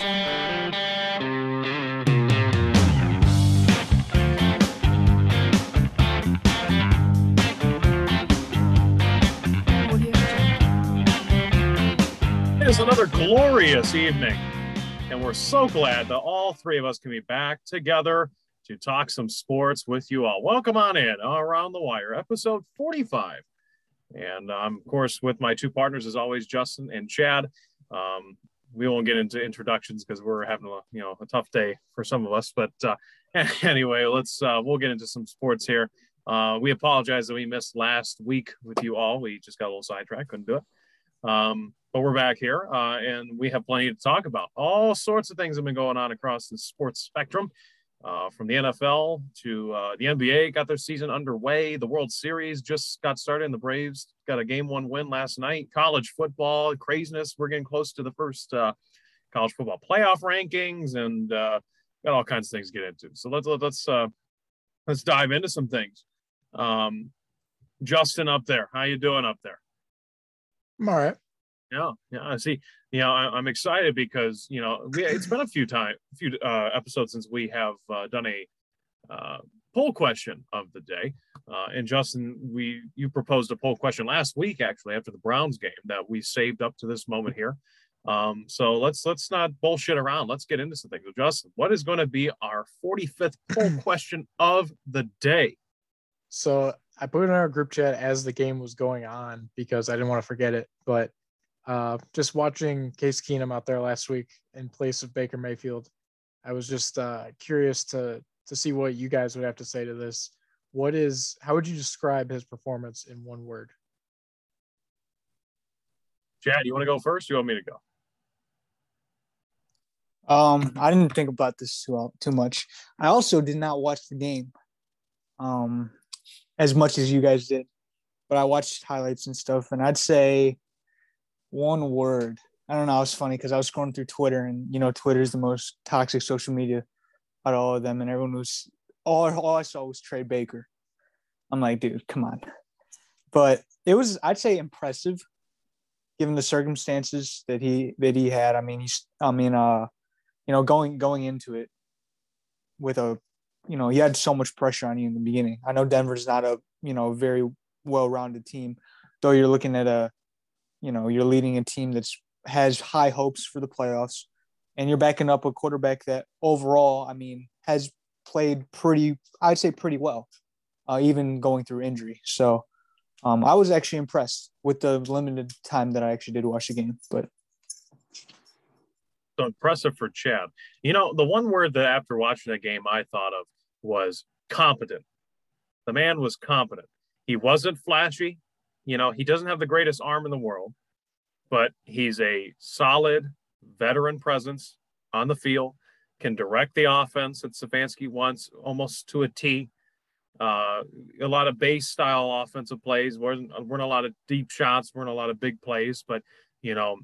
It is another glorious evening, and we're so glad that all three of us can be back together to talk some sports with you all. Welcome on in Around the Wire, episode 45. And I'm, um, of course, with my two partners, as always, Justin and Chad. Um, we won't get into introductions because we're having a you know a tough day for some of us. But uh, anyway, let's uh, we'll get into some sports here. Uh, we apologize that we missed last week with you all. We just got a little sidetracked, couldn't do it. Um, but we're back here uh, and we have plenty to talk about. All sorts of things have been going on across the sports spectrum. Uh, from the NFL to uh, the NBA, got their season underway. The World Series just got started, and the Braves got a game one win last night. College football craziness. We're getting close to the first uh, college football playoff rankings, and uh, got all kinds of things to get into. So let's let's uh, let's dive into some things. Um, Justin, up there, how you doing up there? I'm all right. Yeah, yeah. I see. You know, I, am excited because you know we, it's been a few time, a few uh, episodes since we have uh, done a uh, poll question of the day. Uh, and Justin, we you proposed a poll question last week, actually, after the Browns game that we saved up to this moment here. Um, so let's let's not bullshit around. Let's get into some things. So Justin, what is going to be our 45th poll question of the day? So I put it in our group chat as the game was going on because I didn't want to forget it. But uh, just watching Case Keenum out there last week in place of Baker Mayfield, I was just uh, curious to to see what you guys would have to say to this. What is how would you describe his performance in one word? Chad, you want to go first? you want me to go? Um, I didn't think about this too too much. I also did not watch the game, um, as much as you guys did, but I watched highlights and stuff, and I'd say one word. I don't know. It was funny because I was scrolling through Twitter, and you know, Twitter is the most toxic social media out of all of them, and everyone was all all I saw was Trey Baker. I'm like, dude, come on. But it was, I'd say, impressive, given the circumstances that he that he had. I mean, he's, I mean, uh, you know, going going into it with a, you know, he had so much pressure on you in the beginning. I know Denver's not a, you know, very well-rounded team, though. You're looking at a you know you're leading a team that's has high hopes for the playoffs and you're backing up a quarterback that overall i mean has played pretty i'd say pretty well uh, even going through injury. So um, i was actually impressed with the limited time that i actually did watch the game but so impressive for chad. You know the one word that after watching the game i thought of was competent. The man was competent. He wasn't flashy you know, he doesn't have the greatest arm in the world, but he's a solid veteran presence on the field, can direct the offense that Stefanski wants almost to a T. Uh, a lot of base style offensive plays. weren't, weren't a lot of deep shots, weren't a lot of big plays, but you know,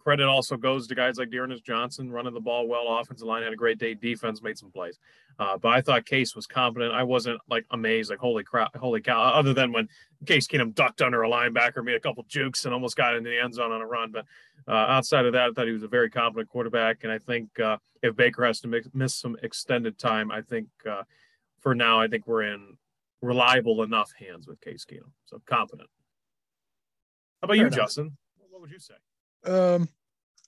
credit also goes to guys like D'Ernest Johnson running the ball well. Offensive line had a great day. Defense made some plays. Uh, but I thought Case was confident. I wasn't like amazed, like holy crap, holy cow. Other than when Case Keenum ducked under a linebacker, made a couple jukes, and almost got into the end zone on a run. But uh, outside of that, I thought he was a very confident quarterback. And I think uh, if Baker has to mix, miss some extended time, I think uh, for now, I think we're in reliable enough hands with Case Keenum. So confident. How about Fair you, enough. Justin? What would you say? Um,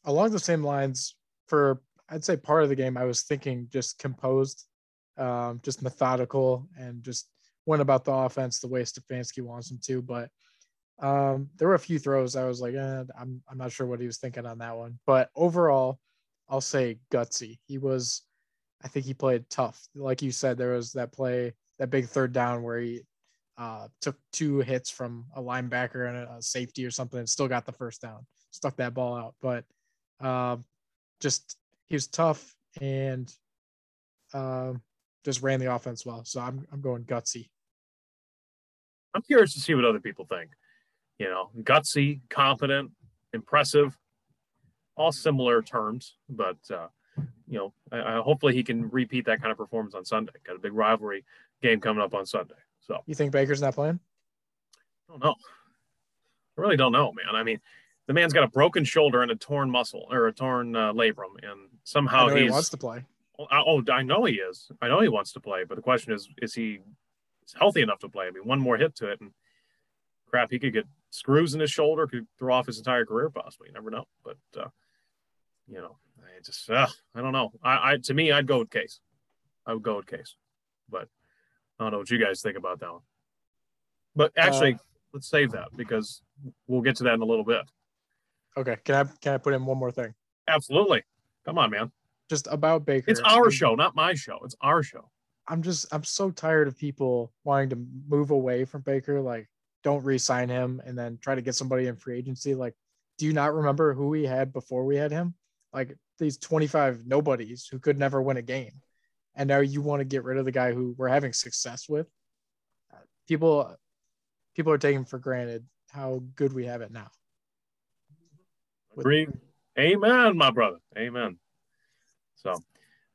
along the same lines, for I'd say part of the game, I was thinking just composed, um, just methodical, and just went about the offense the way Stefanski wants him to. But um, there were a few throws I was like, eh, I'm I'm not sure what he was thinking on that one. But overall, I'll say gutsy. He was, I think he played tough. Like you said, there was that play, that big third down where he uh, took two hits from a linebacker and a safety or something, and still got the first down stuck that ball out. But um, just he was tough and uh, just ran the offense well. So I'm I'm going gutsy. I'm curious to see what other people think. You know, gutsy, confident, impressive, all similar terms, but uh, you know, I, I, hopefully he can repeat that kind of performance on Sunday. Got a big rivalry game coming up on Sunday. So you think Baker's not playing? I don't know. I really don't know, man. I mean, the man's got a broken shoulder and a torn muscle or a torn uh, labrum, and somehow he he's wants to play. Oh, I know he is. I know he wants to play, but the question is, is he healthy enough to play? I mean, one more hit to it, and crap, he could get screws in his shoulder, could throw off his entire career, possibly. You never know. But uh, you know, I just, uh, I don't know. I, I, to me, I'd go with Case. I would go with Case, but I don't know what you guys think about that one. But actually, uh, let's save that because we'll get to that in a little bit. Okay. Can I can I put in one more thing? Absolutely. Come on, man. Just about Baker. It's our show, not my show. It's our show. I'm just I'm so tired of people wanting to move away from Baker. Like, don't re-sign him and then try to get somebody in free agency. Like, do you not remember who we had before we had him? Like these 25 nobodies who could never win a game. And now you want to get rid of the guy who we're having success with. People people are taking for granted how good we have it now. Agree. Amen, my brother. Amen. So,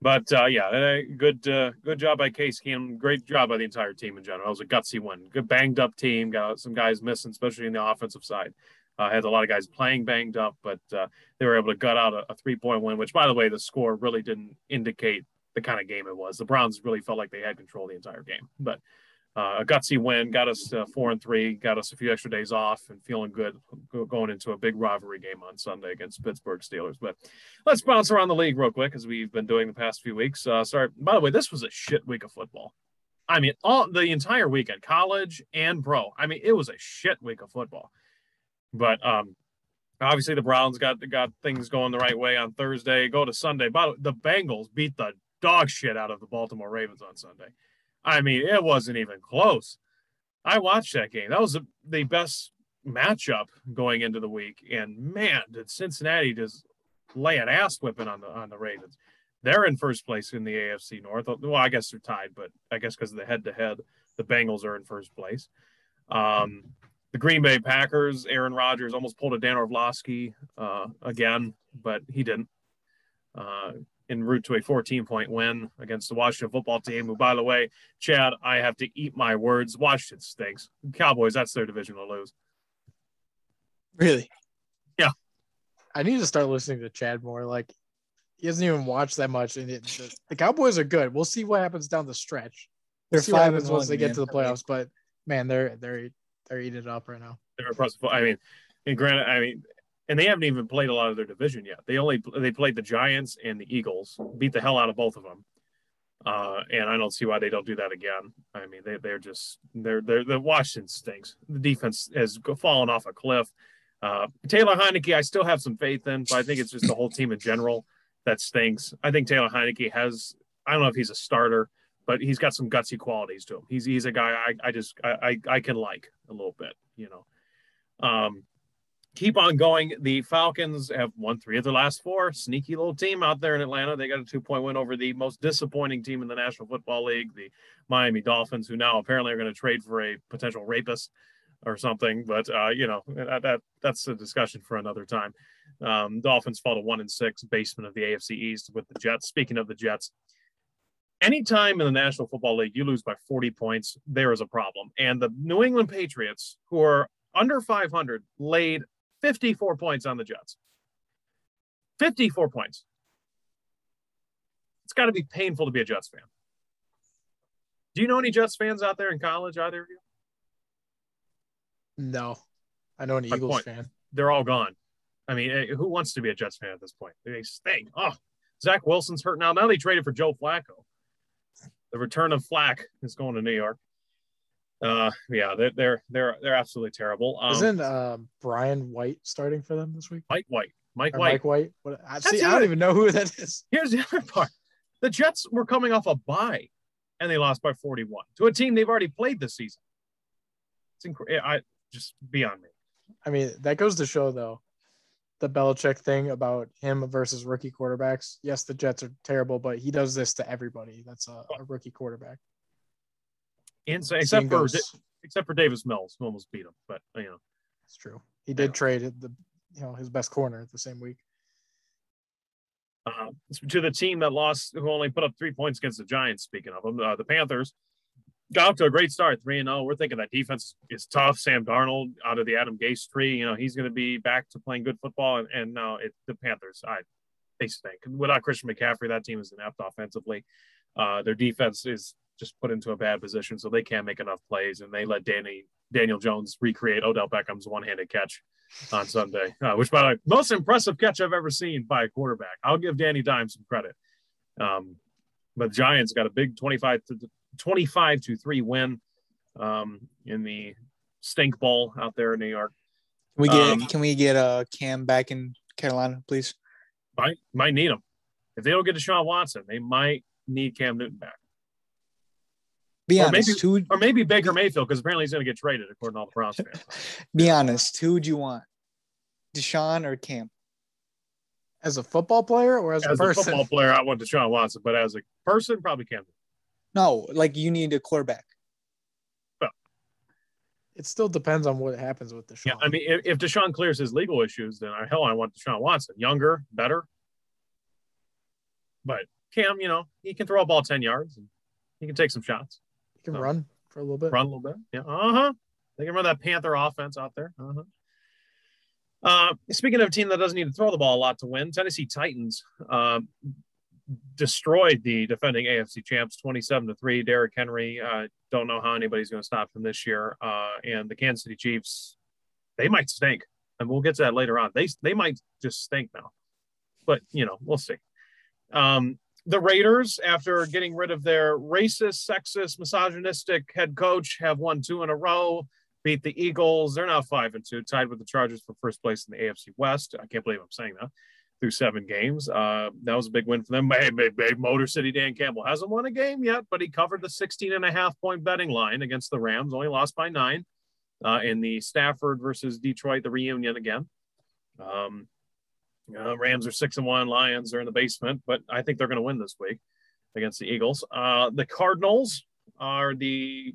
but uh, yeah, good uh, good job by Case Keenum. Great job by the entire team in general. It was a gutsy win. Good banged up team. Got some guys missing, especially in the offensive side. Uh, had a lot of guys playing banged up, but uh, they were able to gut out a, a three point win. Which, by the way, the score really didn't indicate the kind of game it was. The Browns really felt like they had control the entire game, but uh, a gutsy win got us uh, four and three, got us a few extra days off, and feeling good going into a big rivalry game on Sunday against Pittsburgh Steelers. But let's bounce around the league real quick as we've been doing the past few weeks. Uh, sorry, by the way, this was a shit week of football. I mean, all the entire weekend, college and pro. I mean, it was a shit week of football. But um, obviously, the Browns got got things going the right way on Thursday. Go to Sunday. But the Bengals beat the dog shit out of the Baltimore Ravens on Sunday. I mean, it wasn't even close. I watched that game. That was the best matchup going into the week. And man, did Cincinnati just lay an ass whipping on the on the Ravens. They're in first place in the AFC North. Well, I guess they're tied, but I guess because of the head to head, the Bengals are in first place. Um, the Green Bay Packers, Aaron Rodgers almost pulled a Dan Orlovsky uh, again, but he didn't. Uh, en route to a 14 point win against the Washington football team, who, by the way, Chad, I have to eat my words. Washington stinks. Cowboys, that's their division to lose. Really? Yeah. I need to start listening to Chad more. Like, he doesn't even watch that much. And it, the, the, Cowboys are good. We'll see what happens down the stretch. They're we'll see what happens once they get to the playoffs. But man, they're they're they're eating it up right now. They're impressive. I mean, and granted, I mean, and they haven't even played a lot of their division yet. They only they played the Giants and the Eagles, beat the hell out of both of them. Uh, and I don't see why they don't do that again. I mean, they they're just they're they're the Washington stinks. The defense has fallen off a cliff. Uh, Taylor Heinicke, I still have some faith in, but I think it's just the whole team in general that stinks. I think Taylor Heinicke has I don't know if he's a starter, but he's got some gutsy qualities to him. He's he's a guy I, I just I, I, I can like a little bit, you know. Um, keep on going. The Falcons have won three of their last four. Sneaky little team out there in Atlanta. They got a two point win over the most disappointing team in the National Football League, the Miami Dolphins, who now apparently are going to trade for a potential rapist or something. But uh, you know that, that, that's a discussion for another time. Um, Dolphins fall to one and six, basement of the AFC East with the Jets. Speaking of the Jets. Anytime in the National Football League you lose by 40 points, there is a problem. And the New England Patriots, who are under 500, laid 54 points on the Jets. 54 points. It's got to be painful to be a Jets fan. Do you know any Jets fans out there in college, either of you? No. I know an My Eagles point. fan. They're all gone. I mean, eh, who wants to be a Jets fan at this point? They stink. Oh, Zach Wilson's hurt now. Now they traded for Joe Flacco. The return of Flack is going to New York. Uh, yeah, they're they're they're, they're absolutely terrible. Um, Isn't uh, Brian White starting for them this week? Mike White, Mike or White, Mike White. What, I, see, I don't even know who that is. Here's the other part: the Jets were coming off a bye, and they lost by 41 to a team they've already played this season. It's incredible. I just beyond me. I mean, that goes to show though the Belichick thing about him versus rookie quarterbacks. Yes, the Jets are terrible, but he does this to everybody. That's a, a rookie quarterback. Insane, except for except for Davis Mills, who almost beat him. But you know, it's true. He did trade the you know his best corner the same week. Uh, to the team that lost, who only put up three points against the Giants. Speaking of them, uh, the Panthers got off to a great start, three and zero. We're thinking that defense is tough. Sam Darnold out of the Adam Gase tree, you know, he's going to be back to playing good football. And, and now it, the Panthers, I they stink. Without Christian McCaffrey, that team is inept offensively. Uh, their defense is just put into a bad position, so they can't make enough plays, and they let Danny Daniel Jones recreate Odell Beckham's one-handed catch on Sunday, uh, which by the way, most impressive catch I've ever seen by a quarterback. I'll give Danny Dimes some credit. Um, but Giants got a big 25 to 25 to 3 win um, in the stink bowl out there in New York. Can we get um, can we get uh Cam back in Carolina, please? Might might need him. If they don't get Deshaun Watson, they might need Cam Newton back. Be or honest, maybe, or maybe Baker Mayfield because apparently he's going to get traded according to all the Browns fans. Be honest, who would you want, Deshaun or Cam? As a football player or as, as a person? a football player, I want Deshaun Watson, but as a person, probably Cam. No, like you need a quarterback. Well, it still depends on what happens with Deshaun. Yeah, I mean, if, if Deshaun clears his legal issues, then uh, hell, I want Deshaun Watson, younger, better. But Cam, you know, he can throw a ball ten yards and he can take some shots. Can so, run for a little bit. Run a little bit. Yeah. Uh huh. They can run that Panther offense out there. Uh huh. Uh, speaking of a team that doesn't need to throw the ball a lot to win, Tennessee Titans uh, destroyed the defending AFC champs 27 to 3. Derrick Henry, uh, don't know how anybody's going to stop him this year. Uh, and the Kansas City Chiefs, they might stink. And we'll get to that later on. They, they might just stink now. But, you know, we'll see. Um, the Raiders, after getting rid of their racist, sexist, misogynistic head coach, have won two in a row beat the Eagles. They're now five and two, tied with the Chargers for first place in the AFC West. I can't believe I'm saying that through seven games. Uh, that was a big win for them. Hey, hey, hey, Motor City Dan Campbell hasn't won a game yet, but he covered the 16 and a half point betting line against the Rams, only lost by nine uh, in the Stafford versus Detroit, the reunion again. Um, Rams are six and one, Lions are in the basement, but I think they're going to win this week against the Eagles. Uh, the Cardinals are the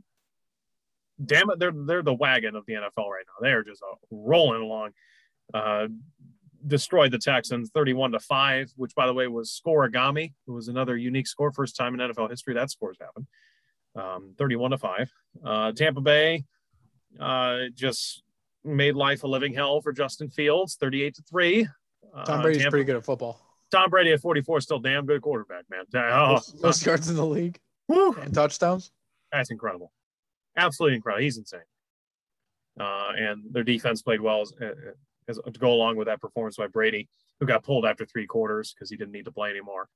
damn it, they're they're the wagon of the NFL right now. They're just uh, rolling along. Uh, destroyed the Texans 31 to 5, which by the way was scorigami. It was another unique score, first time in NFL history that scores happened. Um, 31 to 5. Uh, Tampa Bay uh, just made life a living hell for Justin Fields, 38 to 3. Uh, Tom Brady's Tampa, pretty good at football. Tom Brady at 44 is still damn good quarterback, man. Oh, most, most yards in the league whew. and touchdowns. That's incredible absolutely incredible. He's insane. Uh, and their defense played well as, as, to go along with that performance by Brady, who got pulled after three quarters because he didn't need to play anymore.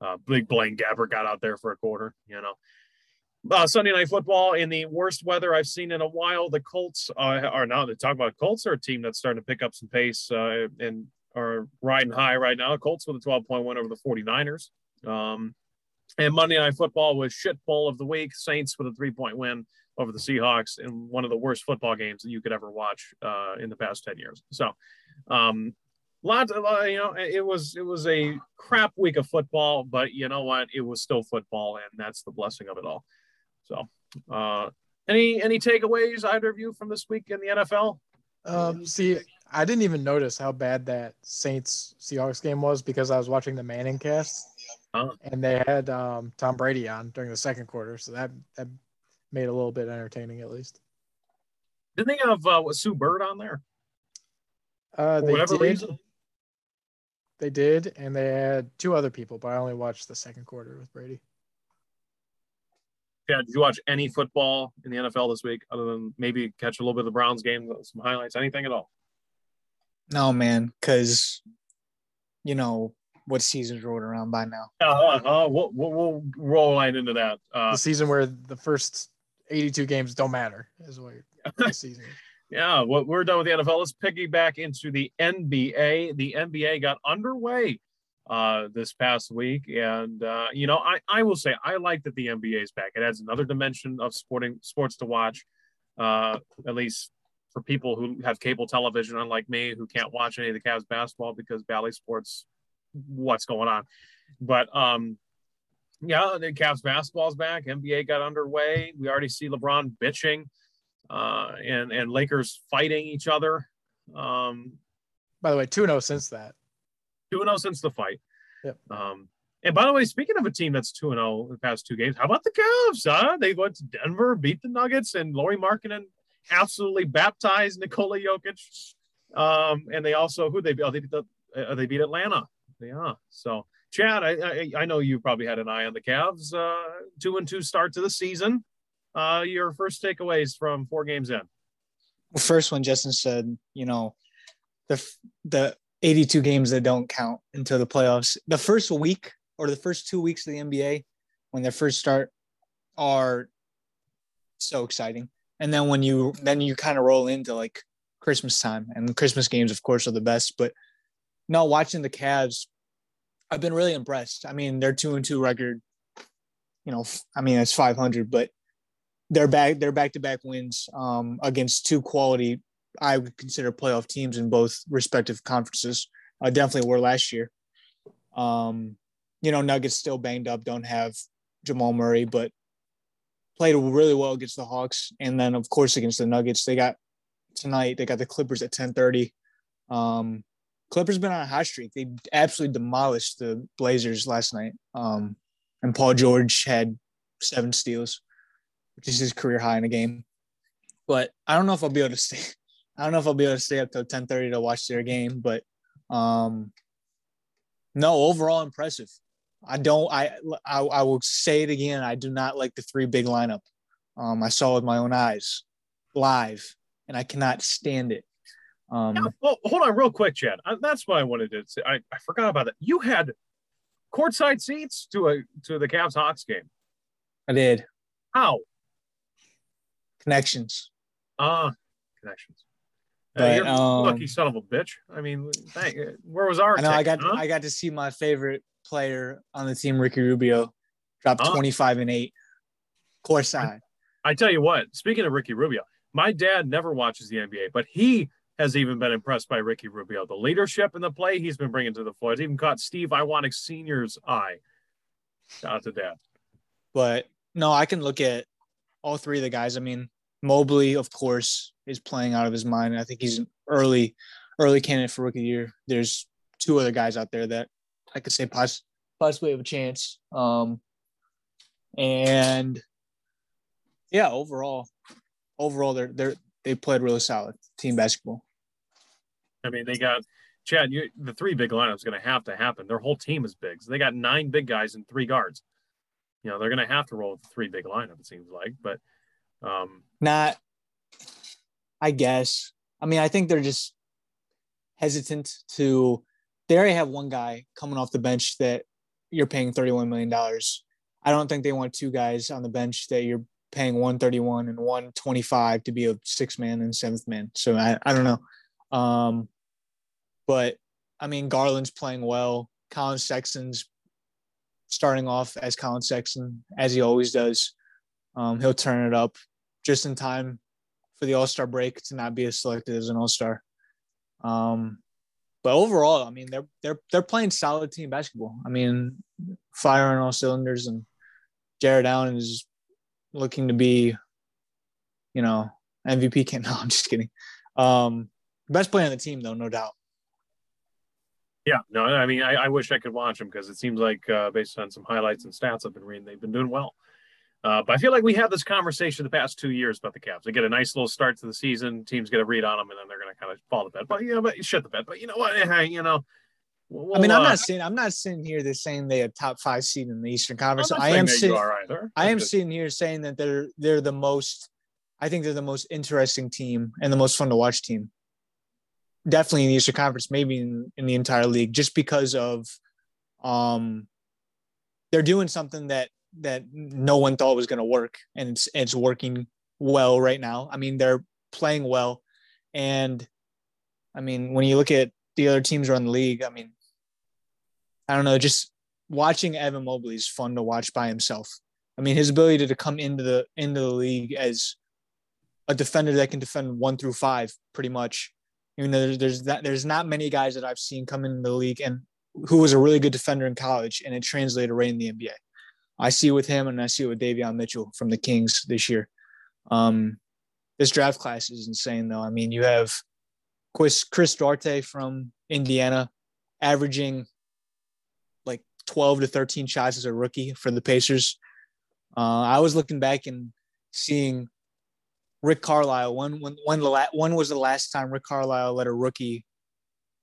Uh, big Blaine Gabbert got out there for a quarter, you know. Uh, Sunday night football in the worst weather I've seen in a while. The Colts uh, are now to talk about Colts are a team that's starting to pick up some pace uh, and are riding high right now. Colts with a 12 point win over the 49ers. Um, and Monday night football was shit bowl of the week. Saints with a three point win over the Seahawks in one of the worst football games that you could ever watch uh, in the past 10 years. So, um, lots of, uh, you know, it was, it was a crap week of football, but you know what? It was still football and that's the blessing of it all. So, uh, any, any takeaways either of you from this week in the NFL? Um, see, I didn't even notice how bad that Saints Seahawks game was because I was watching the Manning cast. Uh, and they had um, Tom Brady on during the second quarter, so that that made a little bit entertaining at least. Didn't they have uh, Sue Bird on there? Uh, they did. Reason? They did, and they had two other people, but I only watched the second quarter with Brady. Yeah, did you watch any football in the NFL this week, other than maybe catch a little bit of the Browns game, some highlights, anything at all? No, man, because you know what season's rolled around by now. Uh, uh, we'll, we'll, we'll roll right into that. Uh, the season where the first 82 games don't matter is what the season. yeah, well, we're done with the NFL. Let's piggyback into the NBA. The NBA got underway uh, this past week, and uh, you know, I I will say I like that the NBA is back. It adds another dimension of sporting sports to watch, uh, at least for people who have cable television, unlike me, who can't watch any of the Cavs basketball because Bally Sports, what's going on? But um, yeah, the Cavs basketball's back. NBA got underway. We already see LeBron bitching, uh, and and Lakers fighting each other. Um, By the way, two zero oh since that. Two zero oh since the fight. Yep. Um, And by the way, speaking of a team that's 2 0 the past two games, how about the Cavs? Huh? They went to Denver, beat the Nuggets, and Lauri Markkanen absolutely baptized Nikola Jokic. Um, and they also, who they beat? Oh, they beat, the, uh, they beat Atlanta. Yeah. So, Chad, I, I, I, know you probably had an eye on the Cavs. Uh, two and two start to the season. Uh, your first takeaways from four games in. Well, first one, Justin said, you know, the the 82 games that don't count until the playoffs. The first week or the first two weeks of the NBA when they first start are so exciting. And then when you then you kind of roll into like Christmas time and Christmas games, of course, are the best. But no, watching the Cavs, I've been really impressed. I mean, they're two and two record. You know, I mean it's 500, but they're back. They're back to back wins um, against two quality. I would consider playoff teams in both respective conferences. Uh, definitely were last year. Um, you know, Nuggets still banged up, don't have Jamal Murray, but played really well against the Hawks. And then, of course, against the Nuggets, they got tonight, they got the Clippers at 1030. Um, Clippers been on a hot streak. They absolutely demolished the Blazers last night. Um, and Paul George had seven steals, which is his career high in a game. But I don't know if I'll be able to stay. I don't know if I'll be able to stay up till 10:30 to watch their game, but um, no, overall impressive. I don't. I, I I will say it again. I do not like the three big lineup. Um, I saw with my own eyes, live, and I cannot stand it. Um, yeah, well, hold on, real quick, Chad. I, that's what I wanted to say. I, I forgot about that. You had courtside seats to a to the Cavs Hawks game. I did. How? Connections. Ah, uh, connections. But, uh, um, lucky son of a bitch. I mean, thank, where was our? I know. Ticket, I got. huh? I got to see my favorite player on the team, Ricky Rubio, dropped Huh? 25 and eight, court side. I I tell you what. Speaking of Ricky Rubio, my dad never watches the NBA, but he has even been impressed by Ricky Rubio. The leadership and the play he's been bringing to the floor. It's even caught Steve Iwanek Senior's eye. Shout out to dad. But no, I can look at all three of the guys. I mean, Mobley, of course, is playing out of his mind. I think he's an early, early candidate for rookie year. There's two other guys out there that I could say poss- possibly have a chance. Um, and yeah, overall, overall, they're they're they played really solid team basketball. I mean, they got Chad. You, the three big lineup's going to have to happen. Their whole team is big. So they got nine big guys and three guards. You know, they're going to have to roll with the three big lineup. It seems like, but um, Not, I guess. I mean, I think they're just hesitant to. They already have one guy coming off the bench that you're paying $31 million. I don't think they want two guys on the bench that you're paying 131 and 125 to be a six man and seventh man. So I, I don't know. Um, but I mean, Garland's playing well. Collin Sexton's starting off as Collin Sexton, as he always does. Um, he'll turn it up just in time for the All Star break to not be as selected as an All Star. Um, but overall, I mean, they're they're they're playing solid team basketball. I mean, firing all cylinders, and Jarrett Allen is looking to be, you know, MVP. Can no, I'm just kidding. Um, best player on the team, though, no doubt. yeah, no, I mean, I, I wish I could watch them because it seems like uh, based on some highlights and stats I've been reading, they've been doing well. Uh, but I feel like we had this conversation the past two years about the Cavs. They get a nice little start to the season. Teams get a read on them, and then they're going to kind of fall to bed. But you know, but shit the bed. But you know what? Hey, you know, we'll, I mean, I'm uh, not saying I'm not sitting here that's saying they a top five seed in the Eastern Conference. I am sitting. you are either. I am just- sitting here saying that they're they're the most I think they're the most interesting team and the most fun to watch team. Definitely in the Eastern Conference, maybe in, in the entire league, just because of um they're doing something that that no one thought was gonna work and it's it's working well right now. I mean, they're playing well. And I mean, when you look at the other teams around the league, I mean, I don't know, just watching Evan Mobley is fun to watch by himself. I mean, his ability to, to come into the into the league as a defender that can defend one through five, pretty much. You know, there's there's that there's not many guys that I've seen come into the league and who was a really good defender in college and it translated right in the NBA. I see with him and I see with Davion Mitchell from the Kings this year. Um, this draft class is insane, though. I mean, you have Chris Chris Duarte from Indiana, averaging like 12 to 13 shots as a rookie for the Pacers. Uh, I was looking back and seeing Rick Carlisle. When when when when was the last time Rick Carlisle let a rookie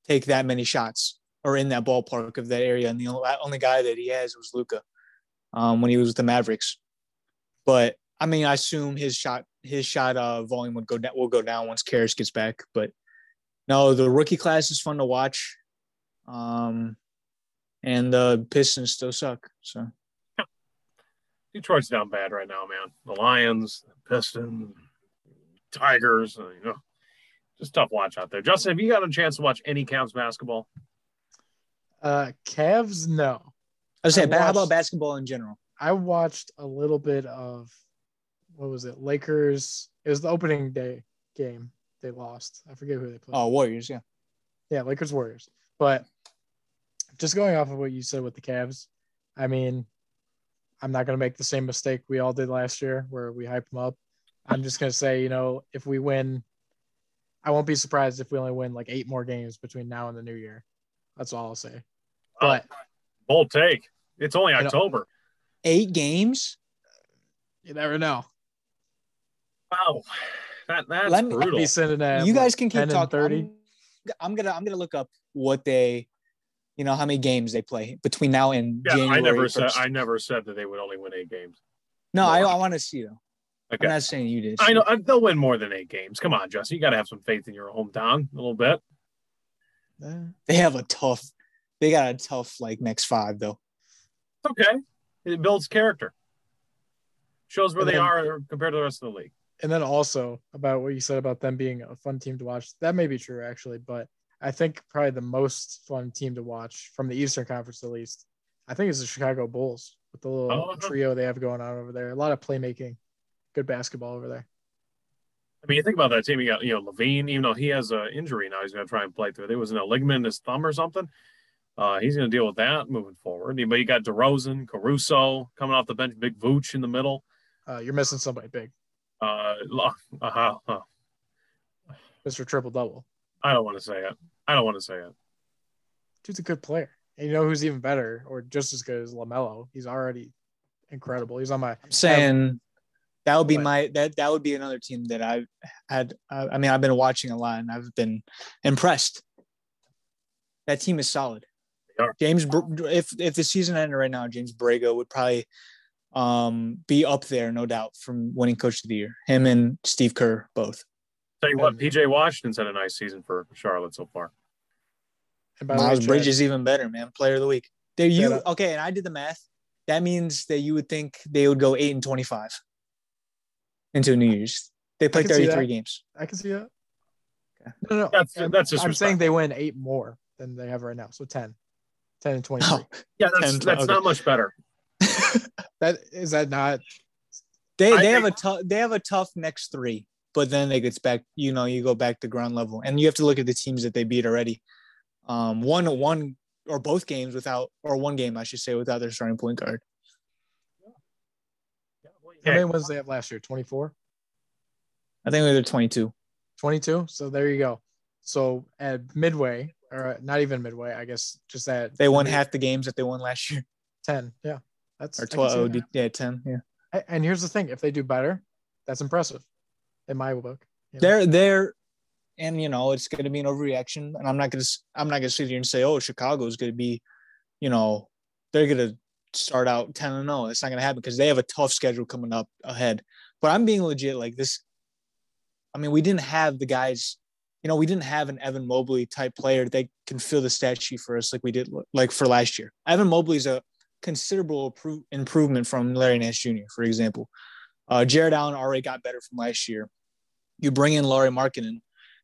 take that many shots or in that ballpark of that area? And the only guy that he has was Luka um, when he was with the Mavericks. But I mean, I assume his shot his shot uh, volume would go down will go down once Caris gets back. But no, the rookie class is fun to watch. Um, and the Pistons still suck. So Detroit's down bad right now, man. The Lions, the Pistons, Tigers, uh, you know, just tough watch out there. Justin, have you got a chance to watch any Cavs basketball? Uh, Cavs, no. I was saying, how about basketball in general? I watched a little bit of what was it? Lakers. It was the opening day game. They lost. I forget who they played. Oh, Warriors, yeah. Yeah, Lakers Warriors. But just going off of what you said with the Cavs, I mean, I'm not going to make the same mistake we all did last year where we hyped them up. I'm just going to say, you know, if we win, I won't be surprised if we only win like eight more games between now and the new year. That's all I'll say. But bold take. It's only October. Eight games? you never know. Wow, that that's Let me- brutal. Be sitting at you guys can keep talking. 30. I'm, I'm gonna I'm gonna look up what they, you know, how many games they play between now and yeah, January. I never said I never said that they would only win eight games. no, I, I want to see though. Okay. I'm not saying you did. I know I- they'll win more than eight games. Come on, Justin, you got to have some faith in your hometown a little bit. They have a tough. They got a tough like next five though. It's okay. It builds character. Shows where And they then- are compared to the rest of the league. And then also about what you said about them being a fun team to watch. That may be true actually, but I think probably the most fun team to watch from the Eastern Conference at least. I think it's the Chicago Bulls with the little Oh, trio they have going on over there. A lot of playmaking, good basketball over there. I mean, you think about that team. You got you know LaVine, even though he has an injury now, he's going to try and play through. it. It was in a ligament in his thumb or something. Uh, he's going to deal with that moving forward. But you got DeRozan, Caruso coming off the bench, Big Vooch in the middle. Uh, you're missing somebody big, Uh, lo- uh, uh, Mr. Triple Double. I don't want to say it. I don't want to say it. Dude's a good player. And you know who's even better or just as good as LaMelo? He's already incredible. He's on my I'm saying that would be my that that would be another team that I've had. I I mean, I've been watching a lot and I've been impressed. That team is solid. They are. James, if if the season ended right now, James Borrego would probably um, be up there, no doubt, from winning Coach of the Year. Him and Steve Kerr both. Tell you what, PJ Washington's had a nice season for Charlotte so far. and way, Miles Chad, Bridges even better, man. Player of the week. There you Shout okay? And I did the math. That means that you would think they would go eight and twenty-five into New Year's. They play thirty-three games. I can see that. Okay. No, no, That's I'm, that's I'm disrespectful. saying they win eight more than they have right now. So 10. 10 and 23. Oh, yeah, that's 10, that's okay. not much better. That is that not They I they have a tough they have a tough next three, but then it gets back. You know, you go back to ground level, and you have to look at the teams that they beat already. Um, one one or both games without, or one game I should say, without their starting point guard. how Hey, many wins they have last year? 24? I think they're twenty two. 22. So there you go. So at midway, or uh, not even midway, I guess just that They won half the games that they won last year, 10. Yeah. That's or twelve. Oh, that. be- Yeah, ten. Yeah, And here's the thing if they do better, that's impressive in my book. you know? they're they're, and you know it's going to be an overreaction, and I'm not going to I'm not going to sit here and say, oh, Chicago is going to be, you know, they're going to start out ten and zero. It's not going to happen because they have a tough schedule coming up ahead. But I'm being legit. Like this, I mean, we didn't have the guys. You know, we didn't have an Evan Mobley type player that can fill the stat sheet for us like we did like for last year. Evan Mobley is a considerable appro- improvement from Larry Nance Jr. For example, uh, Jarrett Allen already got better from last year. You bring in Lauri Markkanen,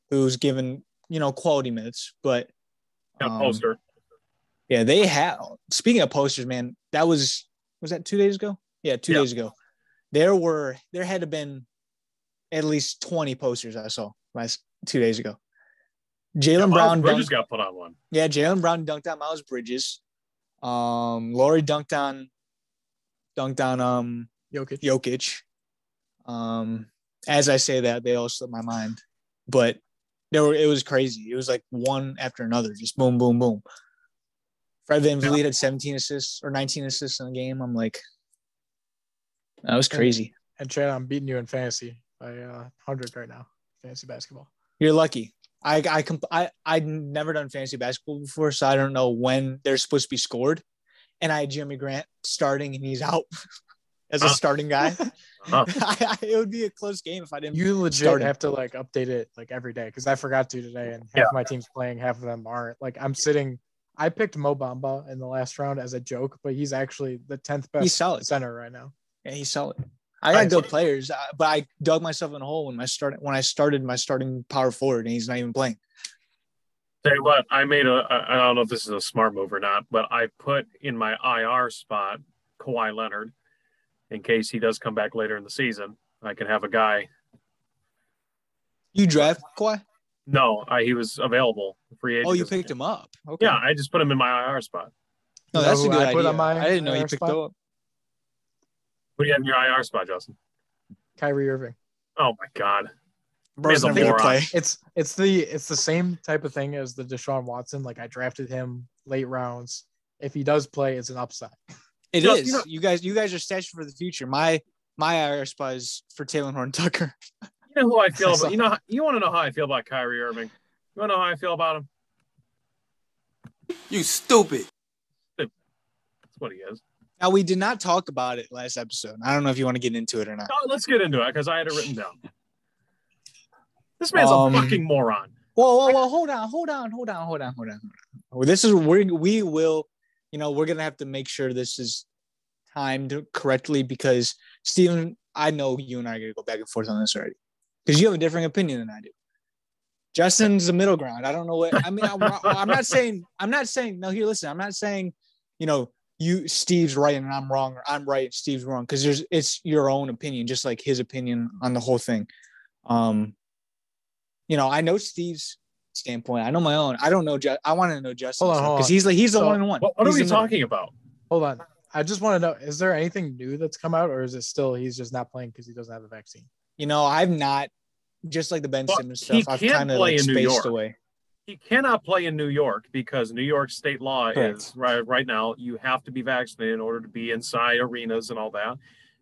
who's given you know quality minutes, but yeah, um, poster. yeah, they have. Speaking of posters, man, that was was that two days ago? Yeah, two Yeah. days ago. There were there had to have been at least twenty posters I saw last two days ago. Jaylen Miles Brown, Bridges dunked, got put on one. yeah, Jaylen Brown dunked on Miles Bridges. Um, Lauri dunked on dunked on um Jokic. Jokic. Um, as I say that, they all slip my mind, but there were it was crazy. It was like one after another, just boom, boom, boom. Fred VanVleet had 17 assists or 19 assists in a game. I'm like, that was crazy. And Chad, I'm beating you in fantasy by uh, 100 right now, fantasy basketball. You're lucky. I I comp- I I'd never done fantasy basketball before, so I don't know when they're supposed to be scored. And I had Jerami Grant starting, and he's out as a Huh. starting guy. Huh. I, I, it would be a close game if I didn't. You legit Starting. have to like update it like every day because I forgot to today, and half Yeah. of my team's playing, half of them aren't. Like I'm sitting. I picked Mo Bamba in the last round as a joke, but he's actually the tenth best He's solid. center right now. Yeah, he's solid. I got Right. good players, uh, but I dug myself in a hole when my start when I started my starting power forward, and he's not even playing. Tell you what, I made a. I don't know if this is a smart move or not, but I put in my IR spot Kawhi Leonard in case he does come back later in the season. I can have a guy. You draft Kawhi? No, I, he was available. Free agent. Oh, you picked him up. Okay. Yeah, I just put him in my IR spot. No, You know that's a who good I put idea. on my I didn't know you IR picked spot? him up. What do you have in your IR spot, Justin? Kyrie Irving. Oh my God. Bro's a never gonna moron. play. It's it's the it's the same type of thing as the Deshaun Watson. Like I drafted him late rounds. If he does play, it's an upside. It Just, is. you know- you guys, you guys are stashed for the future. My my IR spot is for Talen Horton-Tucker. You know who I feel about? You know, you want to know how I feel about Kyrie Irving? You want to know how I feel about him? You stupid. That's what he is. Now we did not talk about it last episode. I don't know if you want to get into it or not. Oh, let's get into it because I had it written down. This man's Um, a fucking moron. Whoa, whoa, whoa! Hold on, hold on, hold on, hold on, hold on. Well, this is we we will, you know, we're gonna have to make sure this is timed correctly because Steven, I know you and I are gonna go back and forth on this already because you have a different opinion than I do. Justin's the middle ground. I don't know what I mean. I'm, I'm not saying. I'm not saying. No, here, listen. I'm not saying. You know, you Steve's right and I'm wrong, or I'm right, and Steve's wrong, because there's it's your own opinion, just like his opinion on the whole thing. Um, you know, I know Steve's standpoint. I know my own. I don't know. Ju- I want to know Justin Hold on, because he's like he's the So, one and one. What, what are He's we the middle. talking about? Hold on. I just want to know: is there anything new that's come out, or is it still he's just not playing because he doesn't have the vaccine? You know, I've not just like the Ben Simmons he stuff. I've kind of like in New spaced away. He cannot play in New York because New York state law Correct. is right right now. You have to be vaccinated in order to be inside arenas and all that.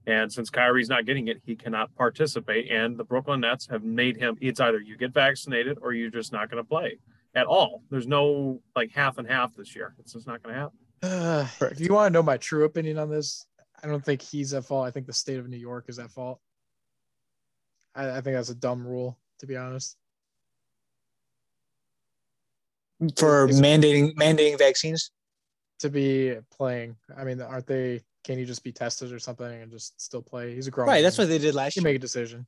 And since Kyrie's not getting it, he cannot participate. And the Brooklyn Nets have made him. It's either you get vaccinated or you're just not going to play at all. There's no like half and half this year. It's just not going to happen. Uh, if you want to know my true opinion on this, I don't think he's at fault. I think the state of New York is at fault. I, I think that's a dumb rule, to be honest. For mandating mandating vaccines. To be playing, I mean, aren't they? Can you just be tested or something and just still play? He's a grown Right, that's what they did last you year. make a decision.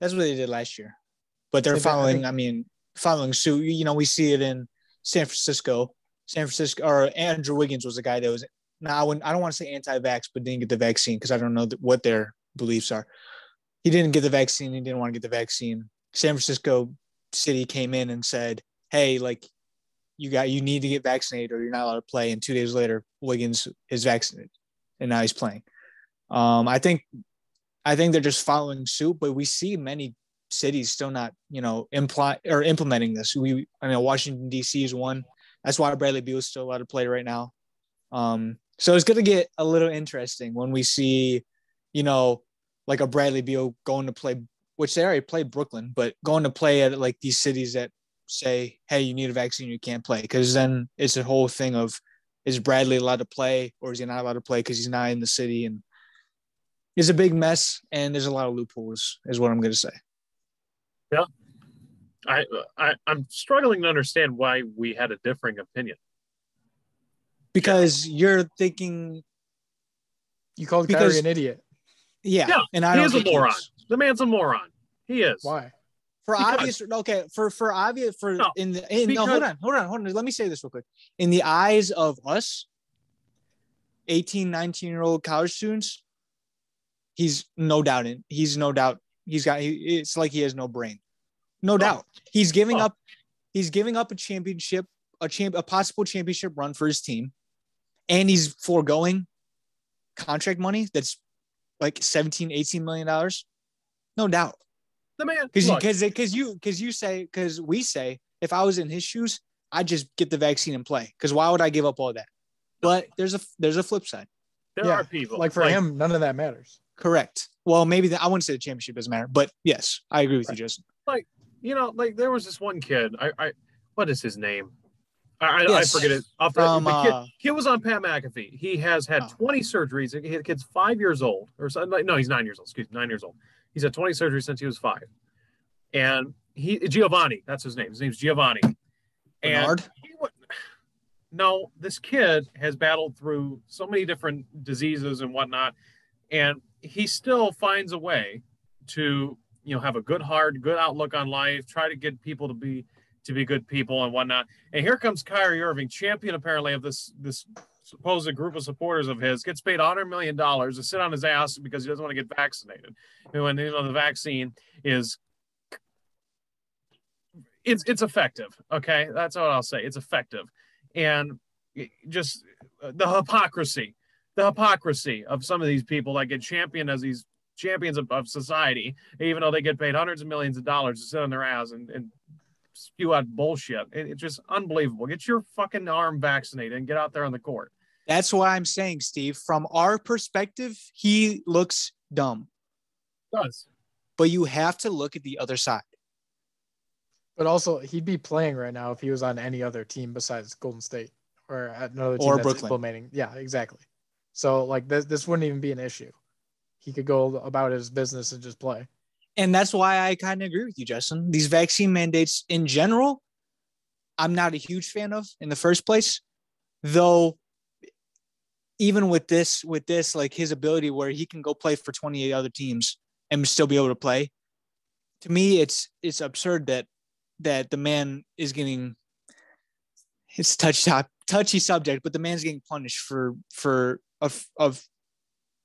That's what they did last year. But they're I I following. think- I mean, following suit. You know, we see it in San Francisco. San Francisco or Andrew Wiggins was a guy that was. Now, I, wouldn't, I don't want to say anti-vax, but didn't get the vaccine because I don't know what their beliefs are. He didn't get the vaccine. He didn't want to get the vaccine. San Francisco city came in and said, "Hey, like, you got you need to get vaccinated or you're not allowed to play." And two days later, Wiggins is vaccinated, and now he's playing. Um, I think, I think they're just following suit, but we see many cities still not, you know, imply or implementing this. We, I mean Washington D.C. is one. That's why Bradley Beal is still allowed to play right now. Um, so it's to get a little interesting when we see, you know, like a Bradley Beal going to play, which they already played Brooklyn, but going to play at like these cities that say, hey, you need a vaccine, you can't play. Because then it's a whole thing of is Bradley allowed to play or is he not allowed to play because he's not in the city? And it's a big mess and there's a lot of loopholes, is what I'm going to say. Yeah. I, I I'm struggling to understand why we had a differing opinion. Because you're thinking, You called Because- Kyrie an idiot. yeah, Yeah, and I he don't is a moron. The man's a moron. He is. Why? For Because- obvious okay for for obvious for No, in the in, no hold on hold on hold on. Let me say this real quick. In the eyes of us 18 19 year old college students he's no doubt in he's no doubt he's got he, it's like he has no brain. No oh. doubt. He's giving Oh. up he's giving up a championship a champ a possible championship run for his team and he's foregoing contract money that's like 17 18 million dollars? No doubt The man. because look, because because you because you say because we say if I was in his shoes, I'd just get the vaccine and play. Because why would I give up all that? But there's a there's a flip side. There Yeah, are people Like for him, none of that matters. Correct. Well, maybe the, I wouldn't say the championship doesn't matter, but yes, I agree with Right. you, Justin. you know, like there was this one kid. I, I what is his name? I, I- I forget it. Off the, From, the kid, uh, kid was on Pat McAfee. He has had Oh. 20 surgeries. He- The kid's five years old, or something. No, he's nine years old. Excuse me, nine years old. He's had 20 surgeries since he was five. And he Giovanni, that's his name. His name's Giovanni. And Bernard? he wa- no, this kid has battled through so many different diseases and whatnot, and he still finds a way to, you know, have a good heart, good outlook on life, try to get people to be to be good people and whatnot. And here comes Kyrie Irving, champion apparently of this this supposed a group of supporters of his, gets paid 100 million dollars to sit on his ass because he doesn't want to get vaccinated. And when you know the vaccine is it's it's effective. Okay, that's what I'll say. It's effective, and just uh, the hypocrisy, the hypocrisy of some of these people that get championed as these champions of, of society, even though they get paid hundreds of millions of dollars to sit on their ass and, and spew out bullshit. It- it's just unbelievable. Get your fucking arm vaccinated and get out there on the court. That's why I'm saying, Steve. From our perspective, he looks dumb, does but you have to look at the other side. But also, he'd be playing right now if he was on any other team besides Golden State or at another team Or that's Brooklyn. implementing. Yeah, exactly. So like this, this wouldn't even be an issue. He could go about his business and just play. And that's why I kind of agree with you, Justin. These vaccine mandates in general, I'm not a huge fan of in the first place. Though even with this, with this, like his ability where he can go play for 28 other teams and still be able to play, to me, it's it's absurd that that the man is getting it's touchy top touchy subject, but the man's getting punished for for of of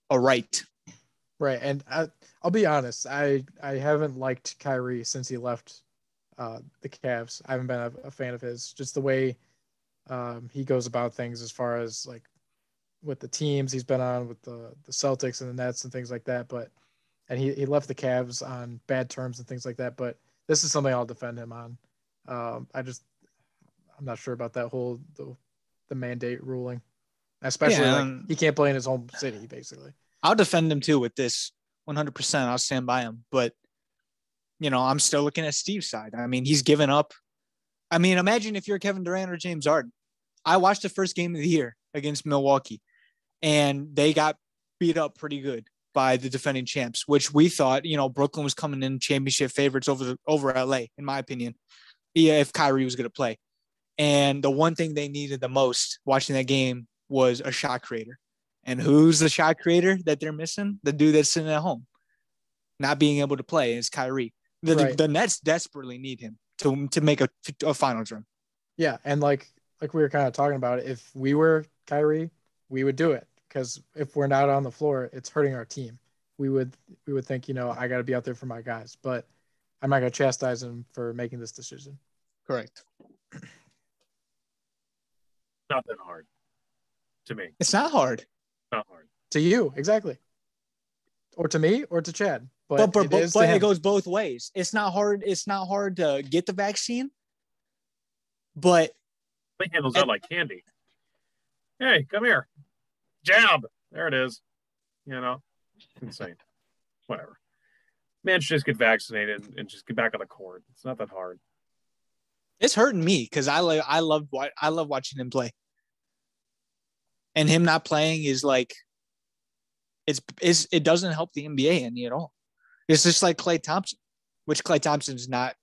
a right. Right. And I, I'll be honest, I I haven't liked Kyrie since he left uh, the Cavs. I haven't been a, a fan of his. Just the way um, he goes about things, as far as like with the teams he's been on, with the the Celtics and the Nets and things like that. But and he he left the Cavs on bad terms and things like that. But this is something I'll defend him on. Um, I just I'm not sure about that whole the, the mandate ruling, especially Yeah, like um, he can't play in his home city, basically. I'll defend him too with this 100%. I'll stand by him. But, you know, I'm still looking at Steve's side. I mean, he's given up. I mean, imagine if you're Kevin Durant or James Harden. I watched the first game of the year against Milwaukee, and they got beat up pretty good by the defending champs, which we thought, you know, Brooklyn was coming in championship favorites over the, over LA, in my opinion. Yeah, if Kyrie was going to play. And the one thing they needed the most watching that game was a shot creator. And who's the shot creator that they're missing? The dude that's sitting at home, not being able to play is Kyrie. The, Right. the Nets desperately need him to to make a, a finals run. Yeah, and like like we were kind of talking about, if we were Kyrie, we would do it because if we're not on the floor, it's hurting our team. We would we would think, you know, I got to be out there for my guys, but I'm not going to chastise him for making this decision. Correct. not that hard to me. It's not hard, Not hard. To you, exactly, or to me, or to Chad. But, but but, it but, but it goes both ways. It's not hard. It's not hard to get the vaccine, but They handles that like candy. Hey, come here. Jab. There it is. You know, insane. Whatever. Man should just get vaccinated and, just get back on the court. It's not that hard. it's hurting me because I like I love I love watching him play, and him not playing is like it's is it doesn't help the NBA any at all. It's just like Klay Thompson, which Klay Thompson's not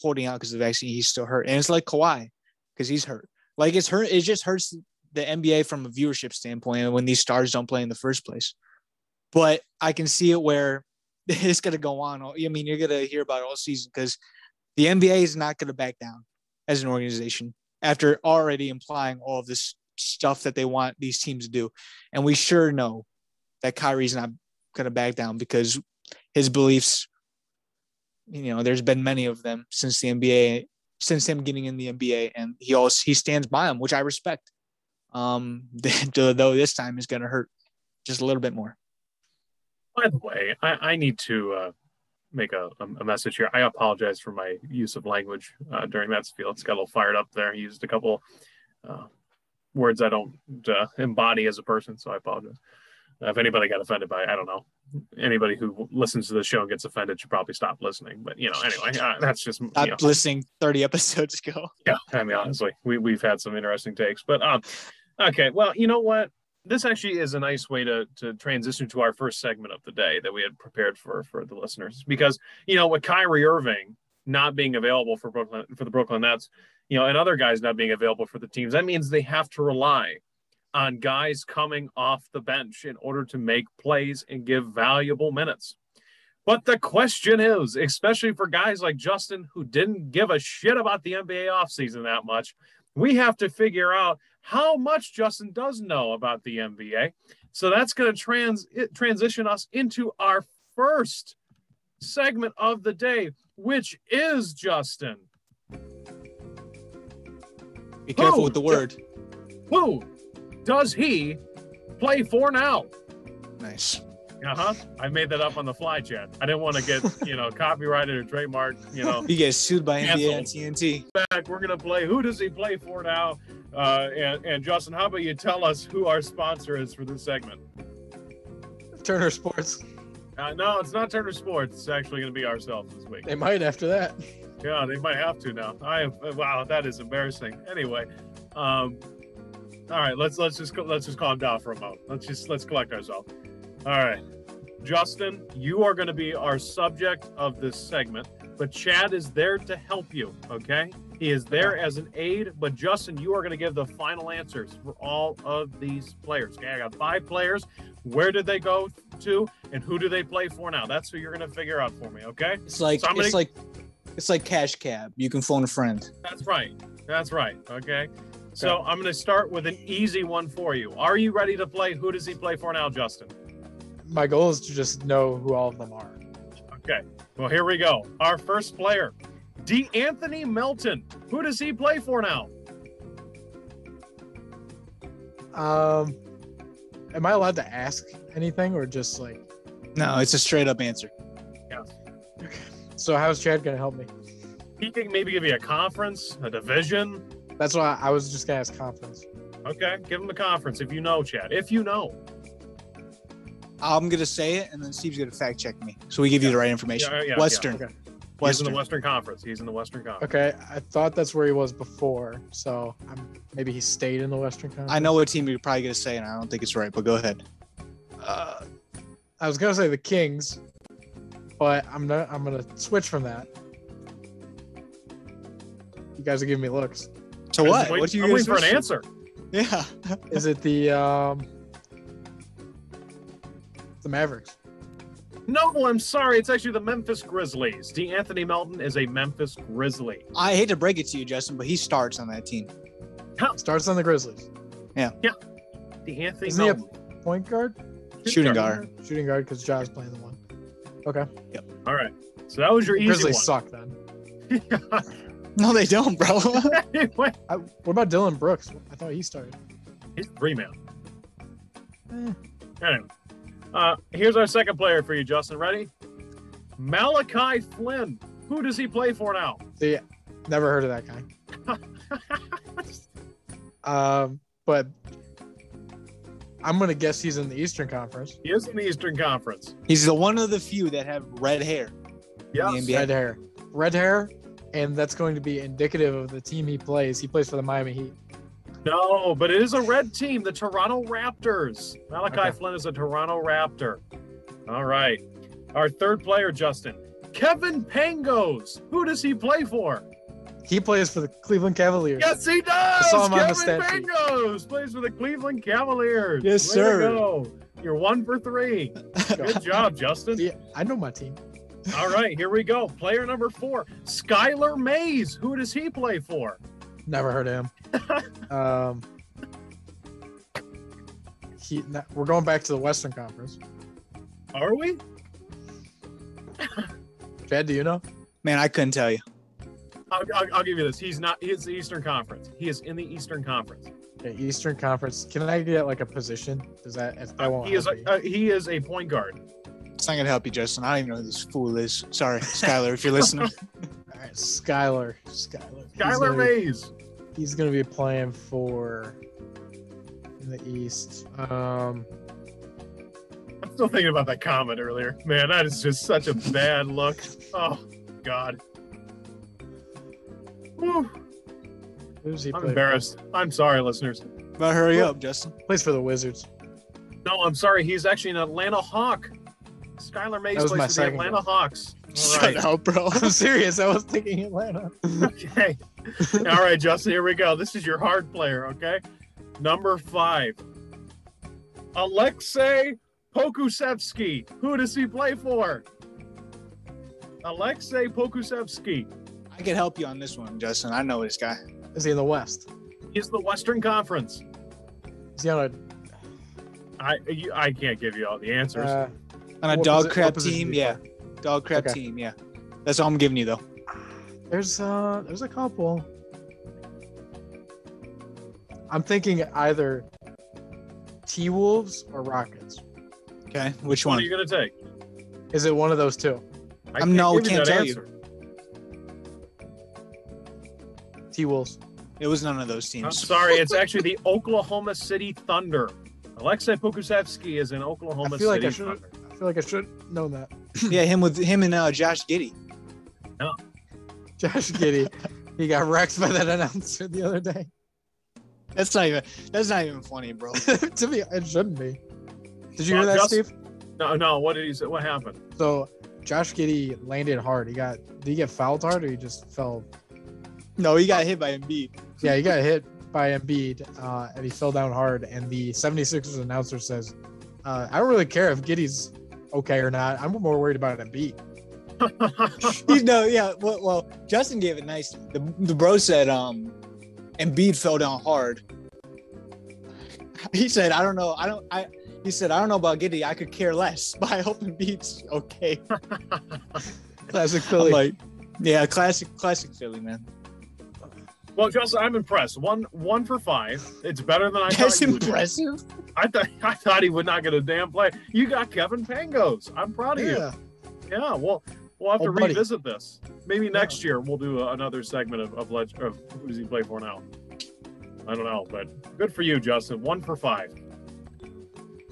holding out because of the vaccine. He's still hurt, and it's like Kawhi because he's hurt. Like it's hurt. It just hurts the NBA from a viewership standpoint when these stars don't play in the first place. But I can see it where it's going to go on. I mean, you're going to hear about it all season because the NBA is not going to back down as an organization after already implying all of this stuff that they want these teams to do. And we sure know that Kyrie's not going to back down because his beliefs, you know, there's been many of them since the NBA, since him getting in the NBA, and he also he stands by them, which I respect. Um, though this time is going to hurt just a little bit more. By the way, I, I need to uh, make a, a message here. I apologize for my use of language uh, during that spiel. It's got a little fired up there. He used a couple uh, words I don't uh, embody as a person, so I apologize. Uh, if anybody got offended by, I don't know, anybody who listens to the show and gets offended should probably stop listening. But you know, anyway, uh, that's just you know, listening 30 episodes ago. yeah. I mean, honestly, we we've had some interesting takes, but um, okay. Well, you know what? This actually is a nice way to to transition to our first segment of the day that we had prepared for for the listeners because you know with Kyrie Irving not being available for Brooklyn for the Brooklyn Nets, you know, and other guys not being available for the teams, that means they have to rely on guys coming off the bench in order to make plays and give valuable minutes. But the question is, especially for guys like Justin who didn't give a shit about the NBA offseason that much, we have to figure out how much Justin does know about the NBA. So that's going to trans it, transition us into our first segment of the day, which is Justin. Be careful Oh, with the word. Who does he play for now? Nice. Uh huh. I made that up on the fly, Chad. I didn't want to get you know copyrighted or trademarked. You know, You get sued by NBA and TNT. back. We're gonna play. Who does he play for now? Uh, and, and Justin, how about you tell us who our sponsor is for this segment? Turner Sports. Uh, no, it's not Turner Sports. It's actually going to be ourselves this week. They might after that. Yeah, they might have to now. I wow, that is embarrassing. Anyway, um, all right, let's let's just let's just calm down for a moment. Let's just let's collect ourselves. All right, Justin, you are going to be our subject of this segment, but Chad is there to help you. Okay, he is there as an aid, but Justin, you are going to give the final answers for all of these players. Okay, I got five players. Where did they go to, and who do they play for now? That's who you're going to figure out for me. Okay. It's like So I'm gonna- it's like it's like cash cab. You can phone a friend. That's right. That's right. Okay. So I'm going to start with an easy one for you. Are you ready to play? Who does he play for now, Justin? My goal is to just know who all of them are. Okay. Well, here we go. Our first player, De'Anthony Melton. Who does he play for now? Um, am I allowed to ask anything or just like? No, it's a straight up answer. Yes. So how's Chad gonna help me? He can maybe give you a conference, a division. That's why I was just gonna ask conference. Okay. Give him a conference if you know, Chad. If you know. I'm gonna say it, and then Steve's gonna fact check me, so we give you the right information. Yeah, yeah, yeah. Western, Okay. He's in the Western Conference. He's in the Western Conference. Okay, I thought that's where he was before, so I'm, maybe he stayed in the Western Conference. I know what team you're probably gonna say, and I don't think it's right, but go ahead. Uh, I was gonna say the Kings, but I'm not. I'm gonna switch from that. You guys are giving me looks. To I'm what? waiting- what do you I'm guys waiting for an answer. Yeah. Is it the um the Mavericks? No, I'm sorry. It's actually the Memphis Grizzlies. De'Anthony Melton is a Memphis Grizzly. I hate to break it to you, Justin, but he starts on that team. Starts on the Grizzlies. Yeah. Yeah. D. Anthony Isn't he a Melton. point guard? Shooting guard. Shooting guard because Ja's playing the one. Okay. All right. So that was your easy Grizzlies one. suck then. No, they don't, bro. anyway, I, what about Dillon Brooks? I thought he started. he's three man. Eh, Anyway, uh, here's our second player for you, Justin. Ready? Malachi Flynn. Who does he play for now? see, never heard of that guy. Um, but I'm gonna guess he's in the Eastern Conference. he is in the Eastern Conference. He's the one of the few that have red hair. Yes. The NBA. Red hair, red hair, and that's going to be indicative of the team he plays. He plays for the Miami Heat. No, but it is a red team, the Toronto Raptors. Malachi Okay. Flynn is a Toronto Raptor. All right. Our third player, Justin. Kevin Pangos. Who does he play for? He plays for the Cleveland Cavaliers. Yes, he does. saw him on the Kevin stat sheet. Pangos plays for the Cleveland Cavaliers. Yes, Way sir. go. You're one for three. Good job, Justin. Yeah, I know my team. All right, here we go. Player number four, Skylar Mays. Who does he play for? Never heard of him. um, he, no, we're going back to the Western Conference. Are we? Chad, do you know? Man, I couldn't tell you. I'll, I'll, I'll give you this. He's not. He's the Eastern Conference. He is in the Eastern Conference. Okay, Eastern Conference. Can I get like a position? Does that? That Uh, won't he is. A, uh, he is a point guard. It's not gonna help you, Justin. I don't even know who this fool is. Sorry, Skylar, if you're listening. All right, Skylar. Skylar. He's Skylar gonna be- Mays. He's gonna be playing for in the East. Um, I'm still thinking about that comment earlier. Man, that is just such a bad look. Oh, God. Whew, who's he I'm play? embarrassed. I'm sorry, listeners. But hurry up, Justin. Plays for the Wizards. No, I'm sorry. He's actually an Atlanta Hawk. Skylar Mays That plays for the Atlanta guess. Hawks. All Shut right. up, bro. I'm serious. I was thinking Atlanta. Okay. All right, Justin, here we go. This is your hard player, okay? Number five. Alexei Pokusevski. Who does he play for? Alexei Pokusevski. I can help you on this one, Justin. I know this guy. Is he in the West? He's the Western Conference. Is he on I you, I can't give you all the answers. Uh, On a What dog posi- crap team, do you yeah. Dog crap Okay. team, yeah. That's all I'm giving you though. there's uh, there's a couple. I'm thinking either T Wolves or Rockets. Okay, which what one? are you gonna take? Is it one of those two? I am no, give you can't that tell you. T Wolves. It was none of those teams. I'm teams. sorry, it's actually the Oklahoma City Thunder. Alexei Pokusevski is in Oklahoma I feel like City I should. Thunder. I feel like I should know that. yeah, him with him and uh, Josh Giddey. Josh Giddey, he got wrecked by that announcer the other day. That's not even that's not even funny, bro. to me, it shouldn't be. Did you Well, hear that, just- Steve? No, no. What did he say? What happened? So Josh Giddey landed hard. He got. Did he get fouled hard or he just fell? no, he got hit by Embiid. Yeah, he got hit by Embiid uh, and he fell down hard. And the 76ers announcer says, uh, "I don't really care if Giddey's okay or not. I'm more worried about Embiid." He's no, yeah. Well, well, Justin gave it nice. The, the bro said, um, Embiid fell down hard. He said, I don't know. I don't. I. He said, I don't know about Giddey. I could care less, but I hope Embiid's okay. Classic Philly. like, yeah, classic, classic Philly man. Well, Justin, I'm impressed. One, one for five. It's better than I That's thought. would. impressive. I thought I thought he would not get a damn play. You got Kevin Pangos. I'm proud of you. yeah. Yeah, well, we'll have to Oh, buddy. revisit this. Maybe next year we'll do a, another segment of of, leg- of who does he play for now. I don't know, but good for you, Justin. One for five.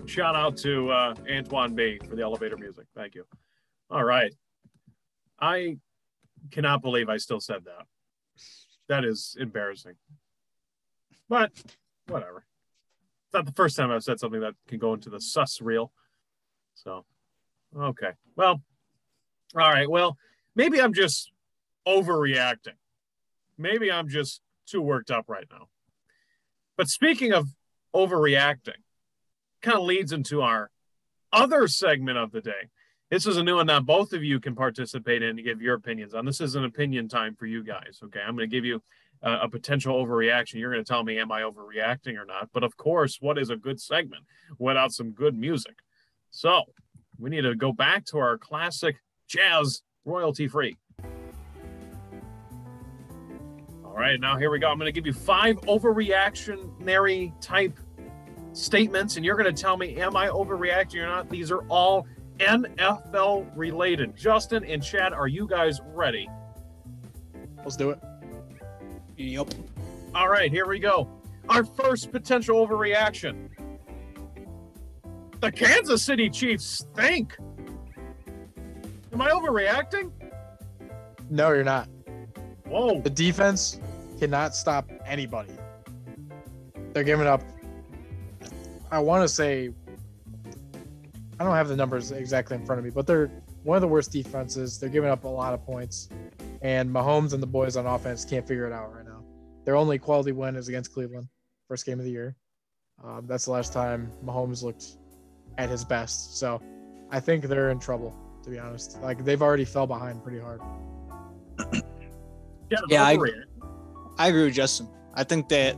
Shout out to uh, Antoine B for the elevator music. Thank you. All right, I cannot believe I still said that. That is embarrassing. But whatever. It's not the first time I've said something that can go into the sus reel. So, okay. Well, all right. Well, maybe I'm just overreacting. Maybe I'm just too worked up right now. But speaking of overreacting, kind of leads into our other segment of the day. This is a new one that both of you can participate in to give your opinions on. This is an opinion time for you guys. Okay. I'm going to give you uh, a potential overreaction. You're going to tell me, am I overreacting or not? But of course, what is a good segment without some good music? So we need to go back to our classic jazz royalty free. All right, now here we go. I'm going to give you five overreactionary type statements, and you're going to tell me, am I overreacting or not? These are all NFL related. Justin and Chad, are you guys ready? Let's do it. Yep. All right, here we go. Our first potential overreaction. The Kansas City Chiefs stink. Am I overreacting? No, you're not. Whoa. The defense cannot stop anybody. They're giving up. I want to say. I don't have the numbers exactly in front of me, but they're one of the worst defenses. They're giving up a lot of points, and Mahomes and the boys on offense can't figure it out right now. Their only quality win is against Cleveland, first game of the year. Um, that's the last time Mahomes looked at his best. So I think they're in trouble, to be honest. Like they've already fell behind pretty hard. Yeah, Yeah, I- overreact. I agree with Justin. I think that,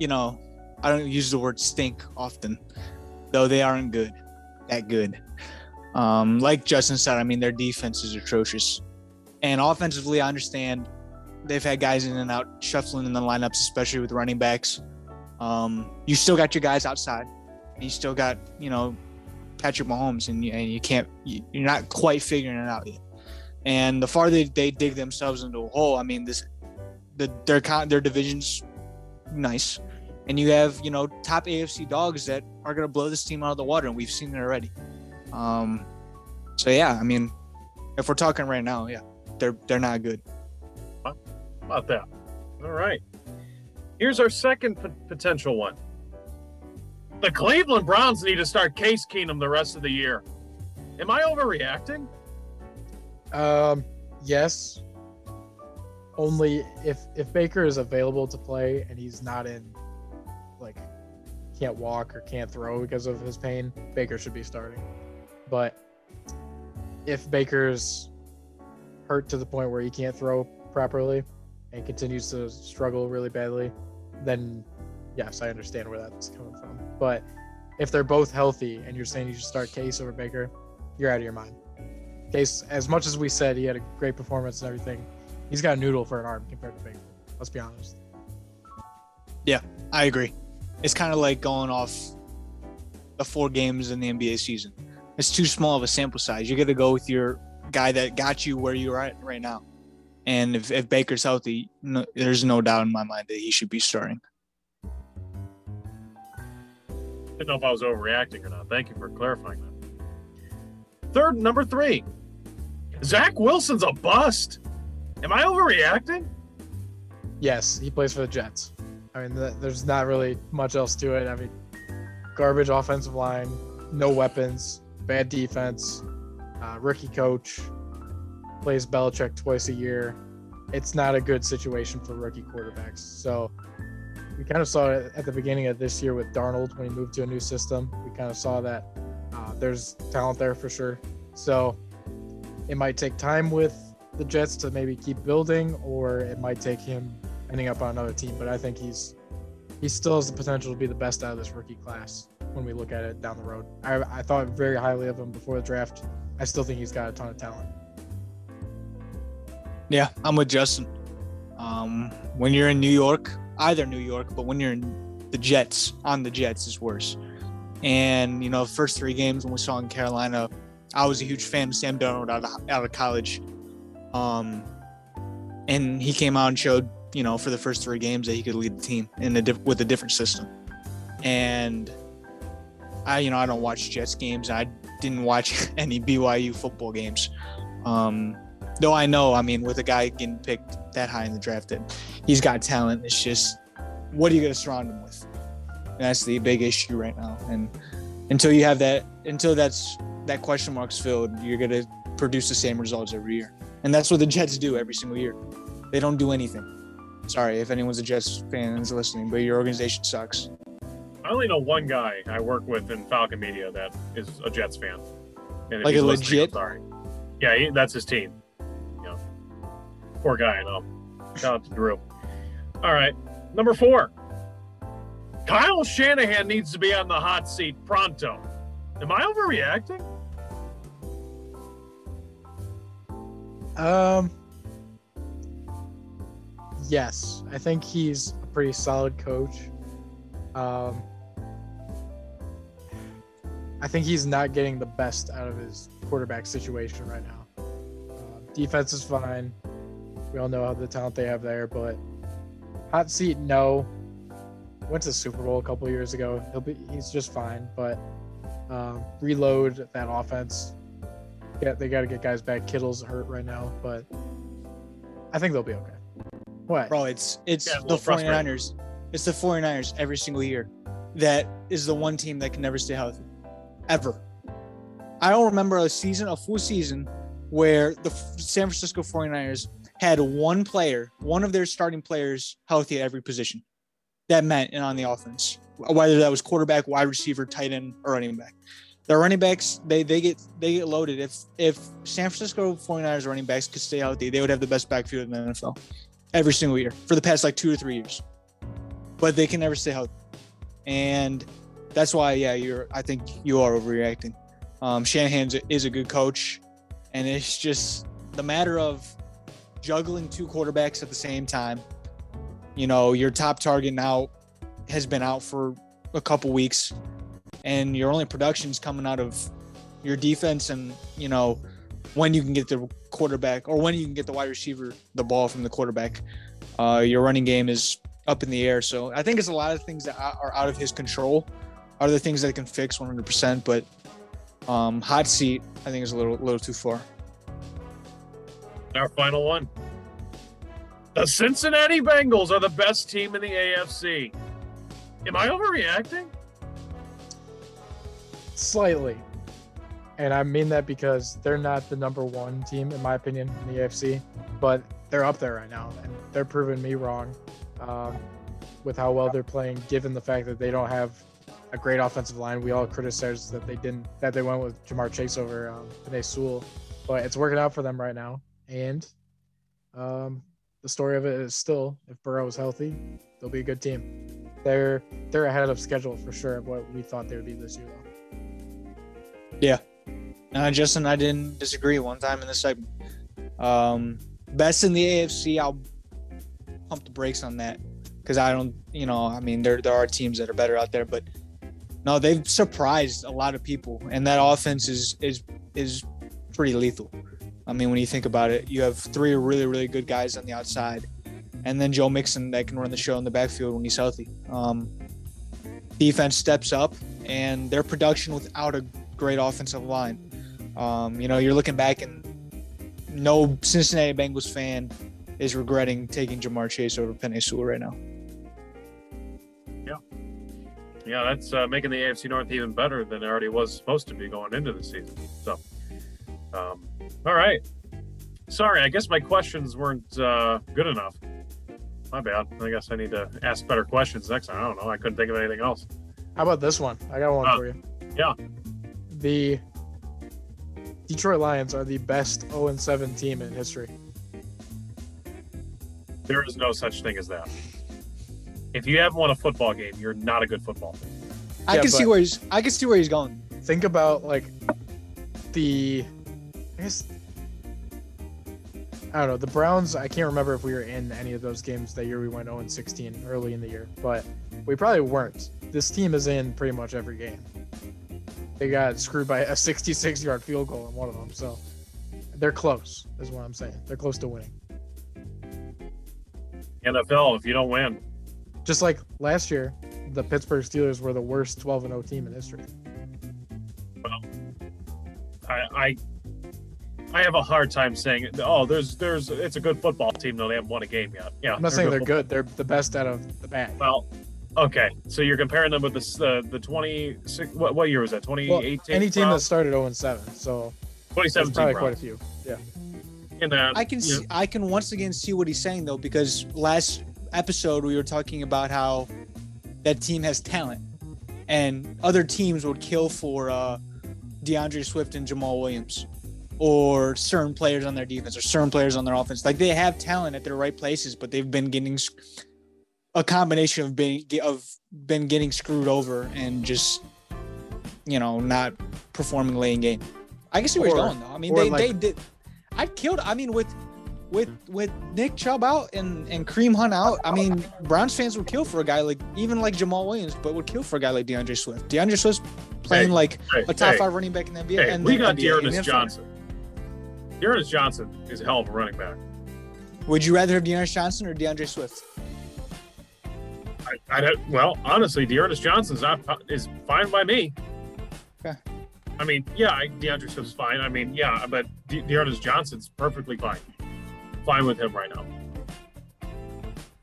you know, I don't use the word stink often, though they aren't good, that good. Um, like Justin said, I mean, their defense is atrocious. And offensively, I understand they've had guys in and out shuffling in the lineups, especially with running backs. Um, you still got your guys outside. You still got, you know, Patrick Mahomes, and you, and you can't, you, you're not quite figuring it out yet. And the farther they, dig themselves into a hole, I mean, this, the their their division's nice, and you have you know top AFC dogs that are gonna blow this team out of the water, and we've seen it already. Um, so yeah, I mean, if we're talking right now, yeah, they're they're not good. How about that? All right. Here's our second p- potential one. The Cleveland Browns need to start Case Keenum the rest of the year. Am I overreacting? Um, yes. Only if if Baker is available to play and he's not in, like, can't walk or can't throw because of his pain, Baker should be starting. But if Baker's hurt to the point where he can't throw properly and continues to struggle really badly, then yes, I understand where that's coming from. But if they're both healthy and you're saying you should start Case over Baker, you're out of your mind. Case, as much as we said he had a great performance and everything, he's got a noodle for an arm compared to Baker. Let's be honest. Yeah, I agree. It's kind of like going off the four games in the NBA season. It's too small of a sample size. You got to go with your guy that got you where you're at right now. And if, if Baker's healthy, no, there's no doubt in my mind that he should be starting. I didn't know if I was overreacting or not. Thank you for clarifying that. Third, number three. Zach Wilson's a bust. Am I overreacting? Yes, he plays for the Jets. I mean, th- there's not really much else to it. I mean, garbage offensive line, no weapons, bad defense, uh, rookie coach, plays Belichick twice a year. It's not a good situation for rookie quarterbacks. So we kind of saw it at the beginning of this year with Darnold when he moved to a new system. We kind of saw that uh, there's talent there for sure. So it might take time with the Jets to maybe keep building, or it might take him ending up on another team. But I think he's he still has the potential to be the best out of this rookie class when we look at it down the road. I, I thought very highly of him before the draft. I still think he's got a ton of talent. Yeah, I'm with Justin. Um, when you're in New York, either New York, but when you're in the Jets, on the Jets is worse. And you know, first three games when we saw in Carolina, I was a huge fan of Sam Darnold out of, out of college. Um, and he came out and showed, you know, for the first three games that he could lead the team in a diff- with a different system. And I, you know, I don't watch Jets games. I didn't watch any BYU football games. Um, though I know, I mean, with a guy getting picked that high in the draft, that he's got talent. It's just, what are you going to surround him with? And that's the big issue right now. And until you have that, until that's that question marks filled, you're going to produce the same results every year. And that's what the Jets do every single year. They don't do anything. Sorry if anyone's a Jets fan and is listening, but your organization sucks. I only know one guy I work with in Falcon Media that is a Jets fan. And Like a legit- Sorry. Yeah, he, that's his team. Yeah. Poor guy, I know. Shout out to Drew. All right. Number four. Kyle Shanahan needs to be on the hot seat pronto. Am I overreacting? Um, yes, I think he's a pretty solid coach. Um, I think he's not getting the best out of his quarterback situation right now. Uh, defense is fine. We all know how the talent they have there, but hot seat, no. Went to Super Bowl a couple years ago. He'll be he's just fine, but um, reload that offense yeah, they got to get guys back. Kittle's hurt right now, but I think they'll be okay. What? Bro, it's it's Yeah, the little frustrating. 49ers. It's the 49ers every single year. That is the one team that can never stay healthy. Ever. I don't remember a season, a full season, where the San Francisco 49ers had one player, one of their starting players healthy at every position. That meant and on the offense. Whether that was quarterback, wide receiver, tight end, or running back. The running backs, they they get they get loaded. If if San Francisco 49ers running backs could stay healthy, they would have the best backfield in the NFL every single year for the past like two or three years. But they can never stay healthy, and that's why, yeah, you're. I think you are overreacting. Um, Shanahan is a good coach, and it's just the matter of juggling two quarterbacks at the same time. You know, your top target now has been out for a couple weeks, and your only production is coming out of your defense and you know when you can get the quarterback or when you can get the wide receiver the ball from the quarterback. Uh, your running game is up in the air. So I think it's a lot of things that are out of his control. Other things that he can fix 100%, but um, hot seat I think is a little little too far. Our final one. The Cincinnati Bengals are the best team in the AFC. Am I overreacting? Slightly. And I mean that because they're not the number one team, in my opinion, in the AFC, but they're up there right now, and they're proving me wrong um, with how well they're playing, given the fact that they don't have a great offensive line. We all criticized that they didn't, that they went with Ja'Marr Chase over um, Penei Sewell, but it's working out for them right now. And um, the story of it is still, if Burrow is healthy, they'll be a good team. They're they're ahead of schedule for sure of what we thought they would be this year. Yeah. Uh, Justin, I didn't disagree one time in this segment. Um, best in the AFC, I'll pump the brakes on that because I don't, you know, I mean, there there are teams that are better out there, but no, they've surprised a lot of people, and that offense is is is pretty lethal. I mean, when you think about it, you have three really really good guys on the outside, and then Joe Mixon that can run the show in the backfield when he's healthy. Um, defense steps up, and their production without a great offensive line. Um, you know, you're looking back and no Cincinnati Bengals fan is regretting taking Ja'Marr Chase over Penei Sewell right now. Yeah. Yeah, that's uh, making the AFC North even better than it already was supposed to be going into the season. So, um, all right. Sorry, I guess my questions weren't uh, good enough. My bad. I guess I need to ask better questions next time. I don't know. I couldn't think of anything else. How about this one? I got one Uh, for you. yeah. The Detroit Lions are the best 0 7 team in history. There is no such thing as that. If you haven't won a football game, you're not a good football team. I Yeah, can see where he's. I can see where he's going. Think about like the I guess I don't know, the Browns, I can't remember if we were in any of those games that year we went 0 16 early in the year, but we probably weren't. This team is in pretty much every game. They got screwed by a 66 yard field goal in one of them, so they're close, is what I'm saying. They're close to winning. NFL, if you don't win, Just like last year, the Pittsburgh Steelers were the worst 12 0 team in history. I, I I have a hard time saying, oh, there's there's it's a good football team though they haven't won a game yet. Yeah, I'm not saying they're football- good, they're the best out of the bad. Well, okay, so you're comparing them with the uh, the 20 what, what year was that? Well, 2018. any team that started 0 and 7, so there's 2017 probably Browns. quite a few. Yeah. in that. I can you know, see, I can once again see what he's saying though because last episode we were talking about how that team has talent and other teams would kill for uh, D'Andre Swift and Jamaal Williams or certain players on their defense or certain players on their offense. Like they have talent at their right places, but they've been getting s- a combination of being of been getting screwed over and just you know not performing late in game. I can see where he's Or- going though. I mean they like- they did. I killed. I mean with with with Nick Chubb out and and Kareem Hunt out. I mean Browns fans would kill for a guy like even like Jamaal Williams, but would kill for a guy like D'Andre Swift. D'Andre Swift playing Hey, like hey, a top hey, five running back in the NBA. And we the got D'Ernest Johnson. D'Ernest Johnson is a hell of a running back. Would you rather have DeAndre Johnson or D'Andre Swift? I, I don't, well, honestly, D'Ernest Johnson's not is fine by me. Okay. I mean, yeah, I, D'Andre Swift's fine. I mean, yeah, but De- D'Ernest Johnson's perfectly fine. Fine with him right now.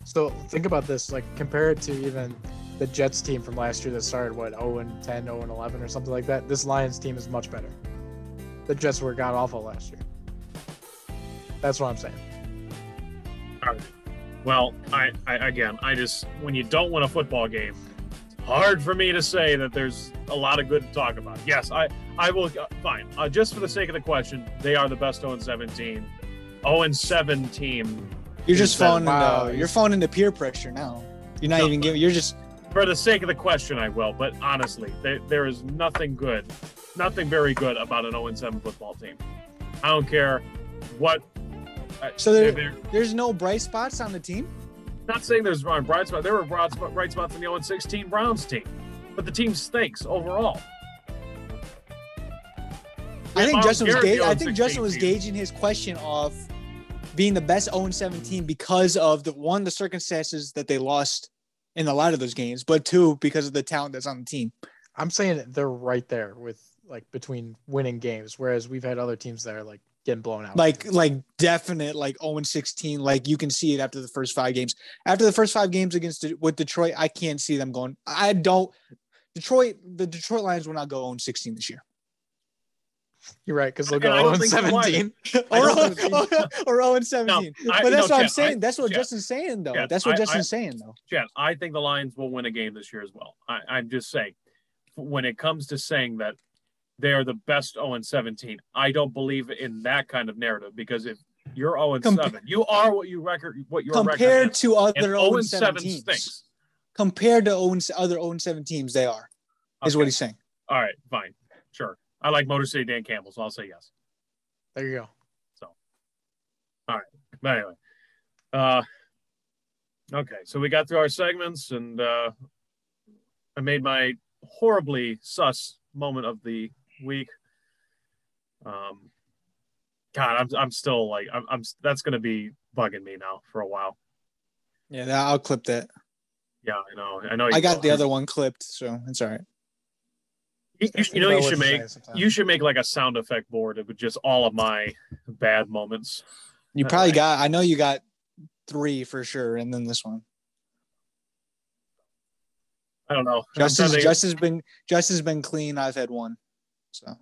So think about this, like compare it to even the Jets team from last year that started what 0 and 10, 0 and 11 or something like that. This Lions team is much better. The Jets were god awful last year. That's what I'm saying. Well, I, I again, I just when you don't win a football game, it's hard for me to say that there's a lot of good to talk about. Yes, I I will. Uh, fine. Uh, just for the sake of the question, they are the best 0 17. 0 7 team. You're just falling wow, into you're falling into peer pressure now. You're not No, even giving. You're just For the sake of the question, I will. But honestly, there, there is nothing good, nothing very good about an 0 7 football team. I don't care what. So there- they're- there's no bright spots on the team. not saying there's bright spots. There were bright, spot- bright spots in the 0 16 Browns team. but the team stinks overall. I think Miles Justin was ga- I think Justin was gauging his question off being the best 0 17 because of the one the circumstances that they lost in a lot of those games, but two because of the talent that's on the team. I'm saying they're right there with like between winning games, whereas we've had other teams that are like getting blown out. Like like definite like 0 16. Like you can see it after the first five games. After the first five games against De- with Detroit, I can't see them going. I don't. Detroit, the Detroit Lions will not go 0 16 this year. you're right because they'll go 0 think 17. Or, don't or 0 17. I- but that's no, what I'm Chad, I- saying. that's what Chad, Justin's saying, though. Chad, that's what I- Justin's I- saying, though. Chad, I think the Lions will win a game this year as well. I, I'm just saying, when it comes to saying that they are the best 0 and 17, I don't believe in that kind of narrative because if you're 0 and Compa- 7, you are what you record, what your record Compared is. to other 0 0 and 7 7 teams. stinks. Compared to 0 and- other 0 7 teams, they are, is Okay. what he's saying. All right, fine, sure. I like Motor City Dan Campbell, so I'll say yes. There you go. So, all right. But anyway, uh, okay, so we got through our segments, and uh, I made my horribly sus moment of the week. Um, God, I'm I'm still like I'm, I'm that's gonna be bugging me now for a while. Yeah, I'll clip that. Yeah, I know, I know. I got will. the other one clipped, so it's all right. You, you- you know, you should make you should make like a sound effect board with just all of my bad moments. You probably I- got, I know you got three for sure, and then this one. I don't know. I'm Justin's, trying to think- Justin's been, Justin's been clean. I've had one. So i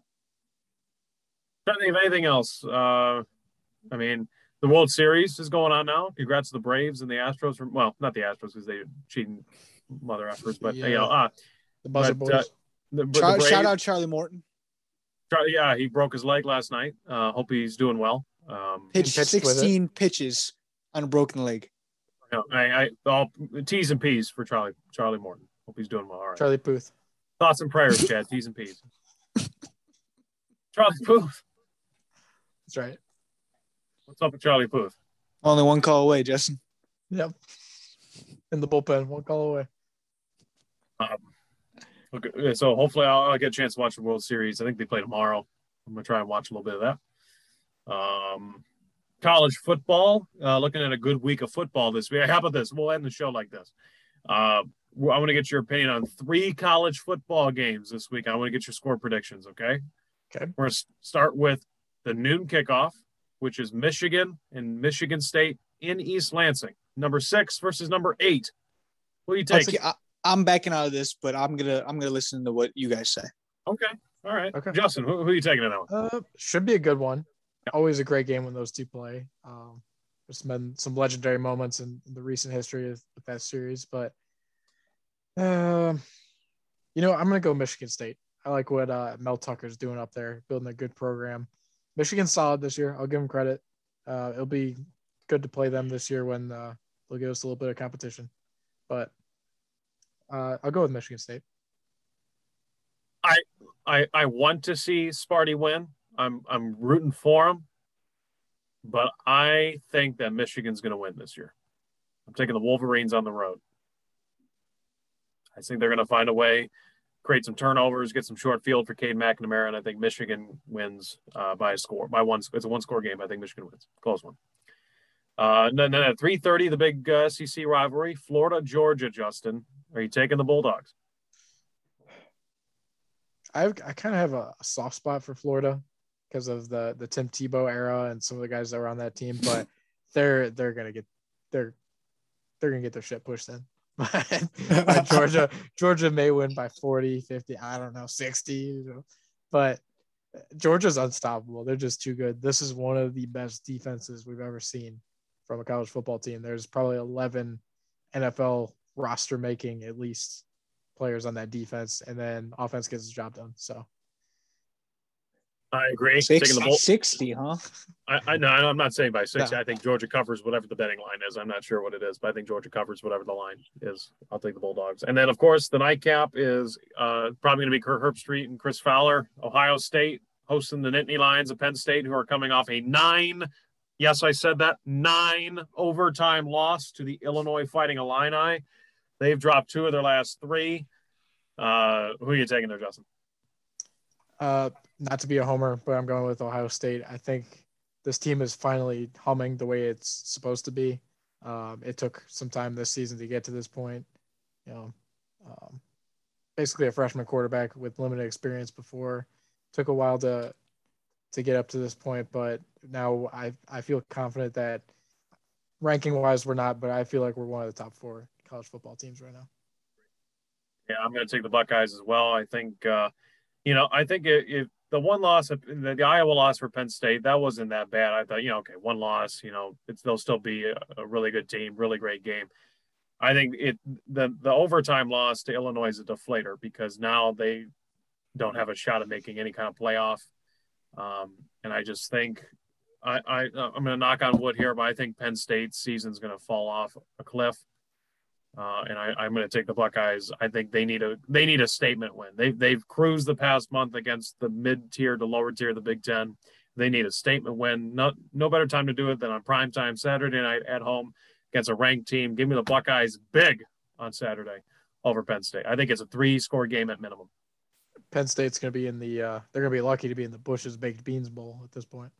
trying to think of anything else. Uh, I mean, the World Series is going on now. Congrats to the Braves and the Astros. From well, not the Astros because they cheating mother effers, but you Yeah. know, uh, the buzzer but, boys. uh, the, the shout, out Charlie Morton. Char- yeah, he broke his leg last night. Uh, hope he's doing well. Um, Pitched pitched 16 pitches on a broken leg. you I, I all T's and P's for Charlie Charlie Morton. Hope he's doing well. All right. Charlie Puth. Thoughts and prayers, Chad. T's and P's. Charlie Puth. That's right. What's up with Charlie Puth? Only one call away, Justin. Yep. In the bullpen, one call away. Okay, so hopefully I'll, I'll get a chance to watch the World Series. I think they play tomorrow. I'm gonna try and watch a little bit of that. Um, college football. Uh, looking at a good week of football this week. How about this? We'll end the show like this. Uh, I want to get your opinion on three college football games this week. I want to get your score predictions. Okay. Okay. We're gonna start with the noon kickoff, which is Michigan and Michigan State in East Lansing. Number six versus number eight. What do you take? Okay, I, I'm backing out of this, but I'm gonna I'm gonna listen to what you guys say. Okay. All right. Okay. Justin, who, who are you taking in that one? Uh, should be a good one. Always a great game when those two play. Um, there's been some legendary moments in the recent history of with that series, but um, you know, I'm gonna go Michigan State. I like what uh, Mel Tucker's doing up there, building a good program. Michigan's solid this year. I'll give them credit. Uh, it'll be good to play them this year when uh, they'll give us a little bit of competition. But uh, I'll go with Michigan State. I, I want to see Sparty win. I'm I'm rooting for him, but I think that Michigan's going to win this year. I'm taking the Wolverines on the road. I think they're going to find a way, create some turnovers, get some short field for Cade McNamara, and I think Michigan wins uh, by a score by one. It's a one score game. I think Michigan wins, close one. Uh, and then at 3:30, the big uh, SEC rivalry, Florida Georgia. Justin, are you taking the Bulldogs? I I kind of have a, a soft spot for Florida because of the the Tim Tebow era and some of the guys that were on that team, but they're they're gonna get they're they're gonna get their shit pushed in. But Georgia Georgia may win by 40, 50, I don't know, 60, you know. But Georgia's unstoppable. They're just too good. This is one of the best defenses we've ever seen from a college football team. There's probably 11 NFL roster making at least players on that defense, and then offense gets the job done. So I agree. Taking the 60, Bull- 60 huh? I, I no, I'm not saying by 60. No. I think Georgia covers whatever the betting line is. I'm not sure what it is, but I think Georgia covers whatever the line is. I'll take the Bulldogs. And then, of course, the nightcap is uh, probably going to be Kurt Herbstreit and Chris Fowler, Ohio State, hosting the Nittany Lions of Penn State, who are coming off a nine. Yes, I said that nine overtime loss to the Illinois Fighting Illini. They've dropped two of their last three. Uh, who are you taking there, Justin? Uh, not to be a homer, but I'm going with Ohio State. I think this team is finally humming the way it's supposed to be. Um, it took some time this season to get to this point. You know, um, basically a freshman quarterback with limited experience before. Took a while to to get up to this point, but now I I feel confident that ranking wise we're not, but I feel like we're one of the top four college football teams right now. Yeah, I'm going to take the Buckeyes as well. I think, uh, you know, I think if the one loss, the, the, Iowa loss for Penn State, that wasn't that bad. I thought, you know, okay, one loss, you know, it's, they'll still be a, a really good team, really great game. I think it the the overtime loss to Illinois is a deflator because now they don't have a shot at making any kind of playoff. Um, and I just think I, I I'm going to knock on wood here, but I think Penn State's season is going to fall off a cliff. Uh, and I, am going to take the Buckeyes. I think they need a they need a statement win. They've they've cruised the past month against the mid tier to lower tier of the Big Ten. They need a statement win. No no better time to do it than on prime time Saturday night at home against a ranked team. Give me the Buckeyes big on Saturday over Penn State. I think it's a three score game at minimum. Penn State's going to be in the. Uh, they're going to be lucky to be in the Bush's baked beans bowl at this point.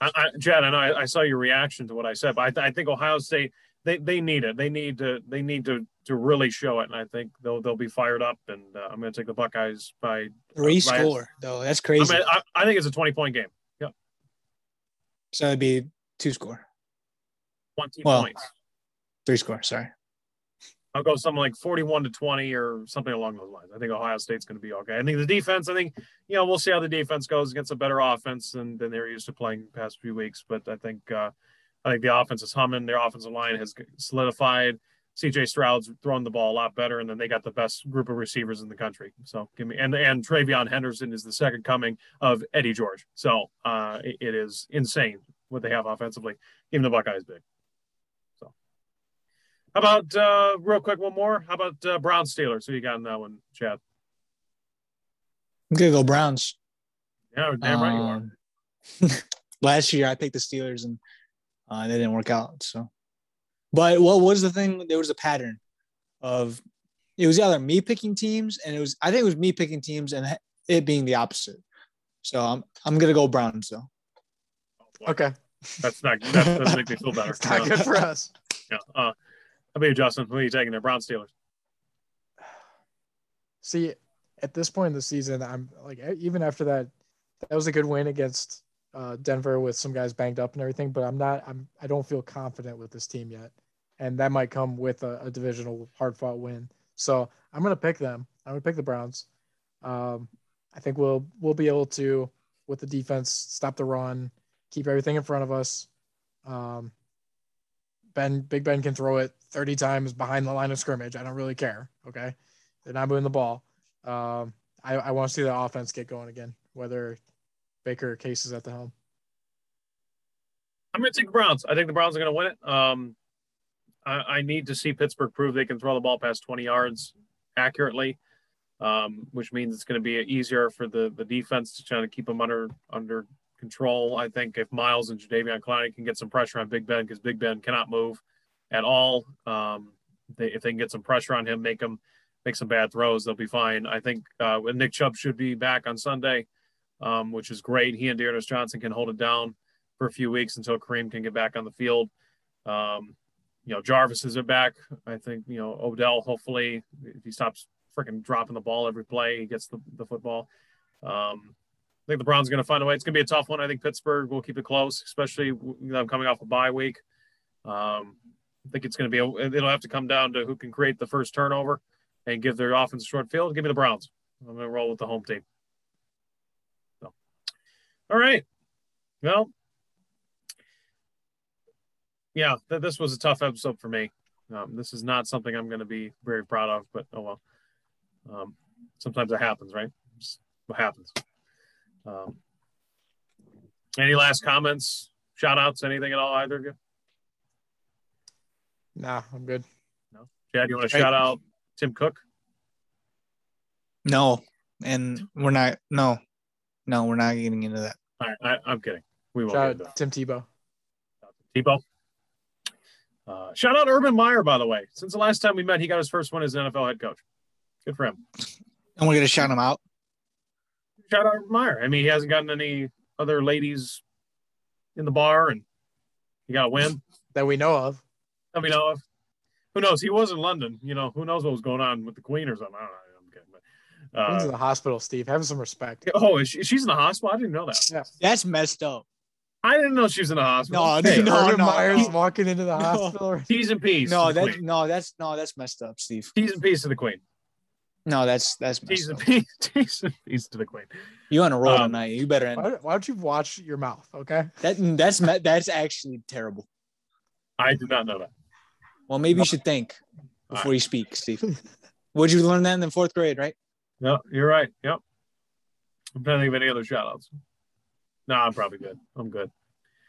I, I, Chad, I know I, I, saw your reaction to what I said, but I, th- I think Ohio State they they need it. They need to they need to to really show it, and I think they'll they'll be fired up. And uh, I'm going to take the Buckeyes by three uh, score though. That's crazy. I, mean, I, I, think it's a 20 point game. Yep. So it'd be two score. 20 well, points. Three score. Sorry. I'll go something like 41 to 20 or something along those lines. I think Ohio State's going to be okay. I think the defense, I think, you know, we'll see how the defense goes against a better offense than, than they're used to playing past few weeks. But I think, uh, I think the offense is humming. Their offensive line has solidified. CJ Stroud's throwing the ball a lot better, and then they got the best group of receivers in the country. So give me and and TreVeyon Henderson is the second coming of Eddie George. So uh, it, it is insane what they have offensively. Even the Buckeyes big. So how about uh, real quick one more? How about uh, Brown Steelers? Who you got in that one, Chad? I'm gonna go Browns. Yeah, damn right um, you are. last year I picked the Steelers and uh, they didn't work out. So, but what was the thing? There was a pattern of it was either me picking teams, and it was I think it was me picking teams, and it being the opposite. So I'm I'm gonna go Browns though. Okay, that's not that doesn't make me feel better. it's not good for us. Yeah. Uh, how about you, Justin? Who are you taking there? Brown Steelers. See, at this point in the season, I'm like even after that, that was a good win against uh, Denver with some guys banged up and everything, but I'm not. I'm. I don't feel confident with this team yet, and that might come with a, a divisional hard fought win. So I'm gonna pick them. I'm gonna pick the Browns. Um, I think we'll we'll be able to with the defense stop the run, keep everything in front of us. Um, ben Big Ben can throw it 30 times behind the line of scrimmage. I don't really care. Okay, they're not moving the ball. Um, I, I want to see the offense get going again, whether Baker cases at the helm? I'm going to take the Browns. I think the Browns are going to win it. Um, I, I, need to see Pittsburgh prove they can throw the ball past 20 yards accurately, um, which means it's going to be easier for the the defense to try to keep them under under control. I think if Myles and Jadeveon Clowney can get some pressure on Big Ben because Big Ben cannot move at all. Um, they, if they can get some pressure on him, make him make some bad throws, they'll be fine. I think uh, Nick Chubb should be back on Sunday um, which is great. He and D'Ernest Johnson can hold it down for a few weeks until Kareem can get back on the field. Um, you know, Jarvis is back. I think, you know, Odell, hopefully, if he stops freaking dropping the ball every play, he gets the, the football. Um, I think the Browns are going to find a way. It's going to be a tough one. I think Pittsburgh will keep it close, especially you coming off a bye week. Um, I think it's going to be, a, it'll have to come down to who can create the first turnover and give their offense a short field. Give me the Browns. I'm going to roll with the home team. All right. Well, yeah, th- this was a tough episode for me. Um, this is not something I'm going to be very proud of, but oh well. Um, sometimes it happens, right? Just what happens. Um, any last comments, shout outs, anything at all, either of you? Nah, I'm good. No. Chad, you want to shout out Tim Cook? No, and we're not. No, no, we're not getting into that. All right, I, am kidding. We won't. Shout out Tim Tebow. Tebow. Uh, shout out Urban Meyer, by the way. Since the last time we met, he got his first one as an NFL head coach. Good for him. And we're gonna shout him out. Shout out Meyer. I mean, he hasn't gotten any other ladies in the bar, and he got a win that we know of. that we know of. Who knows? He was in London. You know, who knows what was going on with the Queen or something? I don't know. I'm kidding. But, Queen's in uh, the hospital, Steve. Have some respect. oh, is she, she's in the hospital. I didn't know that. Yeah. That's messed up. I didn't know she was in the hospital. No, Hey, no, Urban no, Meyer's no. walking into the No. hospital. T's and P's. No, that's no, that's no, that's messed up, Steve. T's and P's to the Queen. No, that's that's T's messed and up. P's. T's and P's to the Queen. You on a roll Um, tonight? You better end. Why, why don't you watch your mouth? Okay. That that's that's actually terrible. I did not know that. Well, maybe you should think before you speak, Steve. Would you learn that in the fourth grade, right? No, you're right. Yep. I'm trying to think of any other shout outs. No, I'm probably good. I'm good.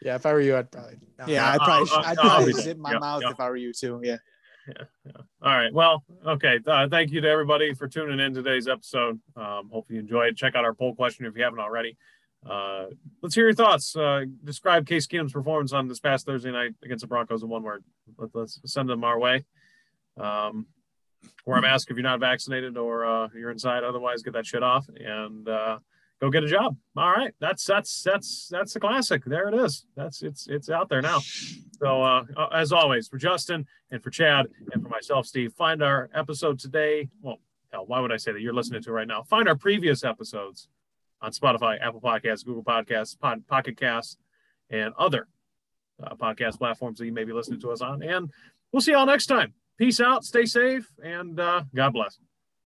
Yeah, if I were you, I'd probably. no. Yeah, I'll- I'd probably, I'll- I'd I'll probably zip my Yep, mouth yep. if I were you too. Yeah. Yeah, yeah. All right. Well, okay. Uh, thank you to everybody for tuning in today's episode. Um, hope you enjoyed. Check out our poll question if you haven't already. Uh, let's hear your thoughts. Uh, describe Case Keenum's performance on this past Thursday night against the Broncos in one word. Let, let's send them our way. Um, wear a mask if you're not vaccinated or uh, you're inside. Otherwise, get that shit off and uh, go get a job. All right. That's that's that's that's the classic. There it is. That's it's it's out there now. So uh, uh, as always, for Justin and for Chad and for myself, Steve, find our episode today. Well, hell, why would I say that? You're listening to right now. Find our previous episodes on Spotify, Apple Podcasts, Google Podcasts, Pod, Pocket Casts, and other uh, podcast platforms that you may be listening to us on. And we'll see y'all next time. Peace out, stay safe, and uh, God bless.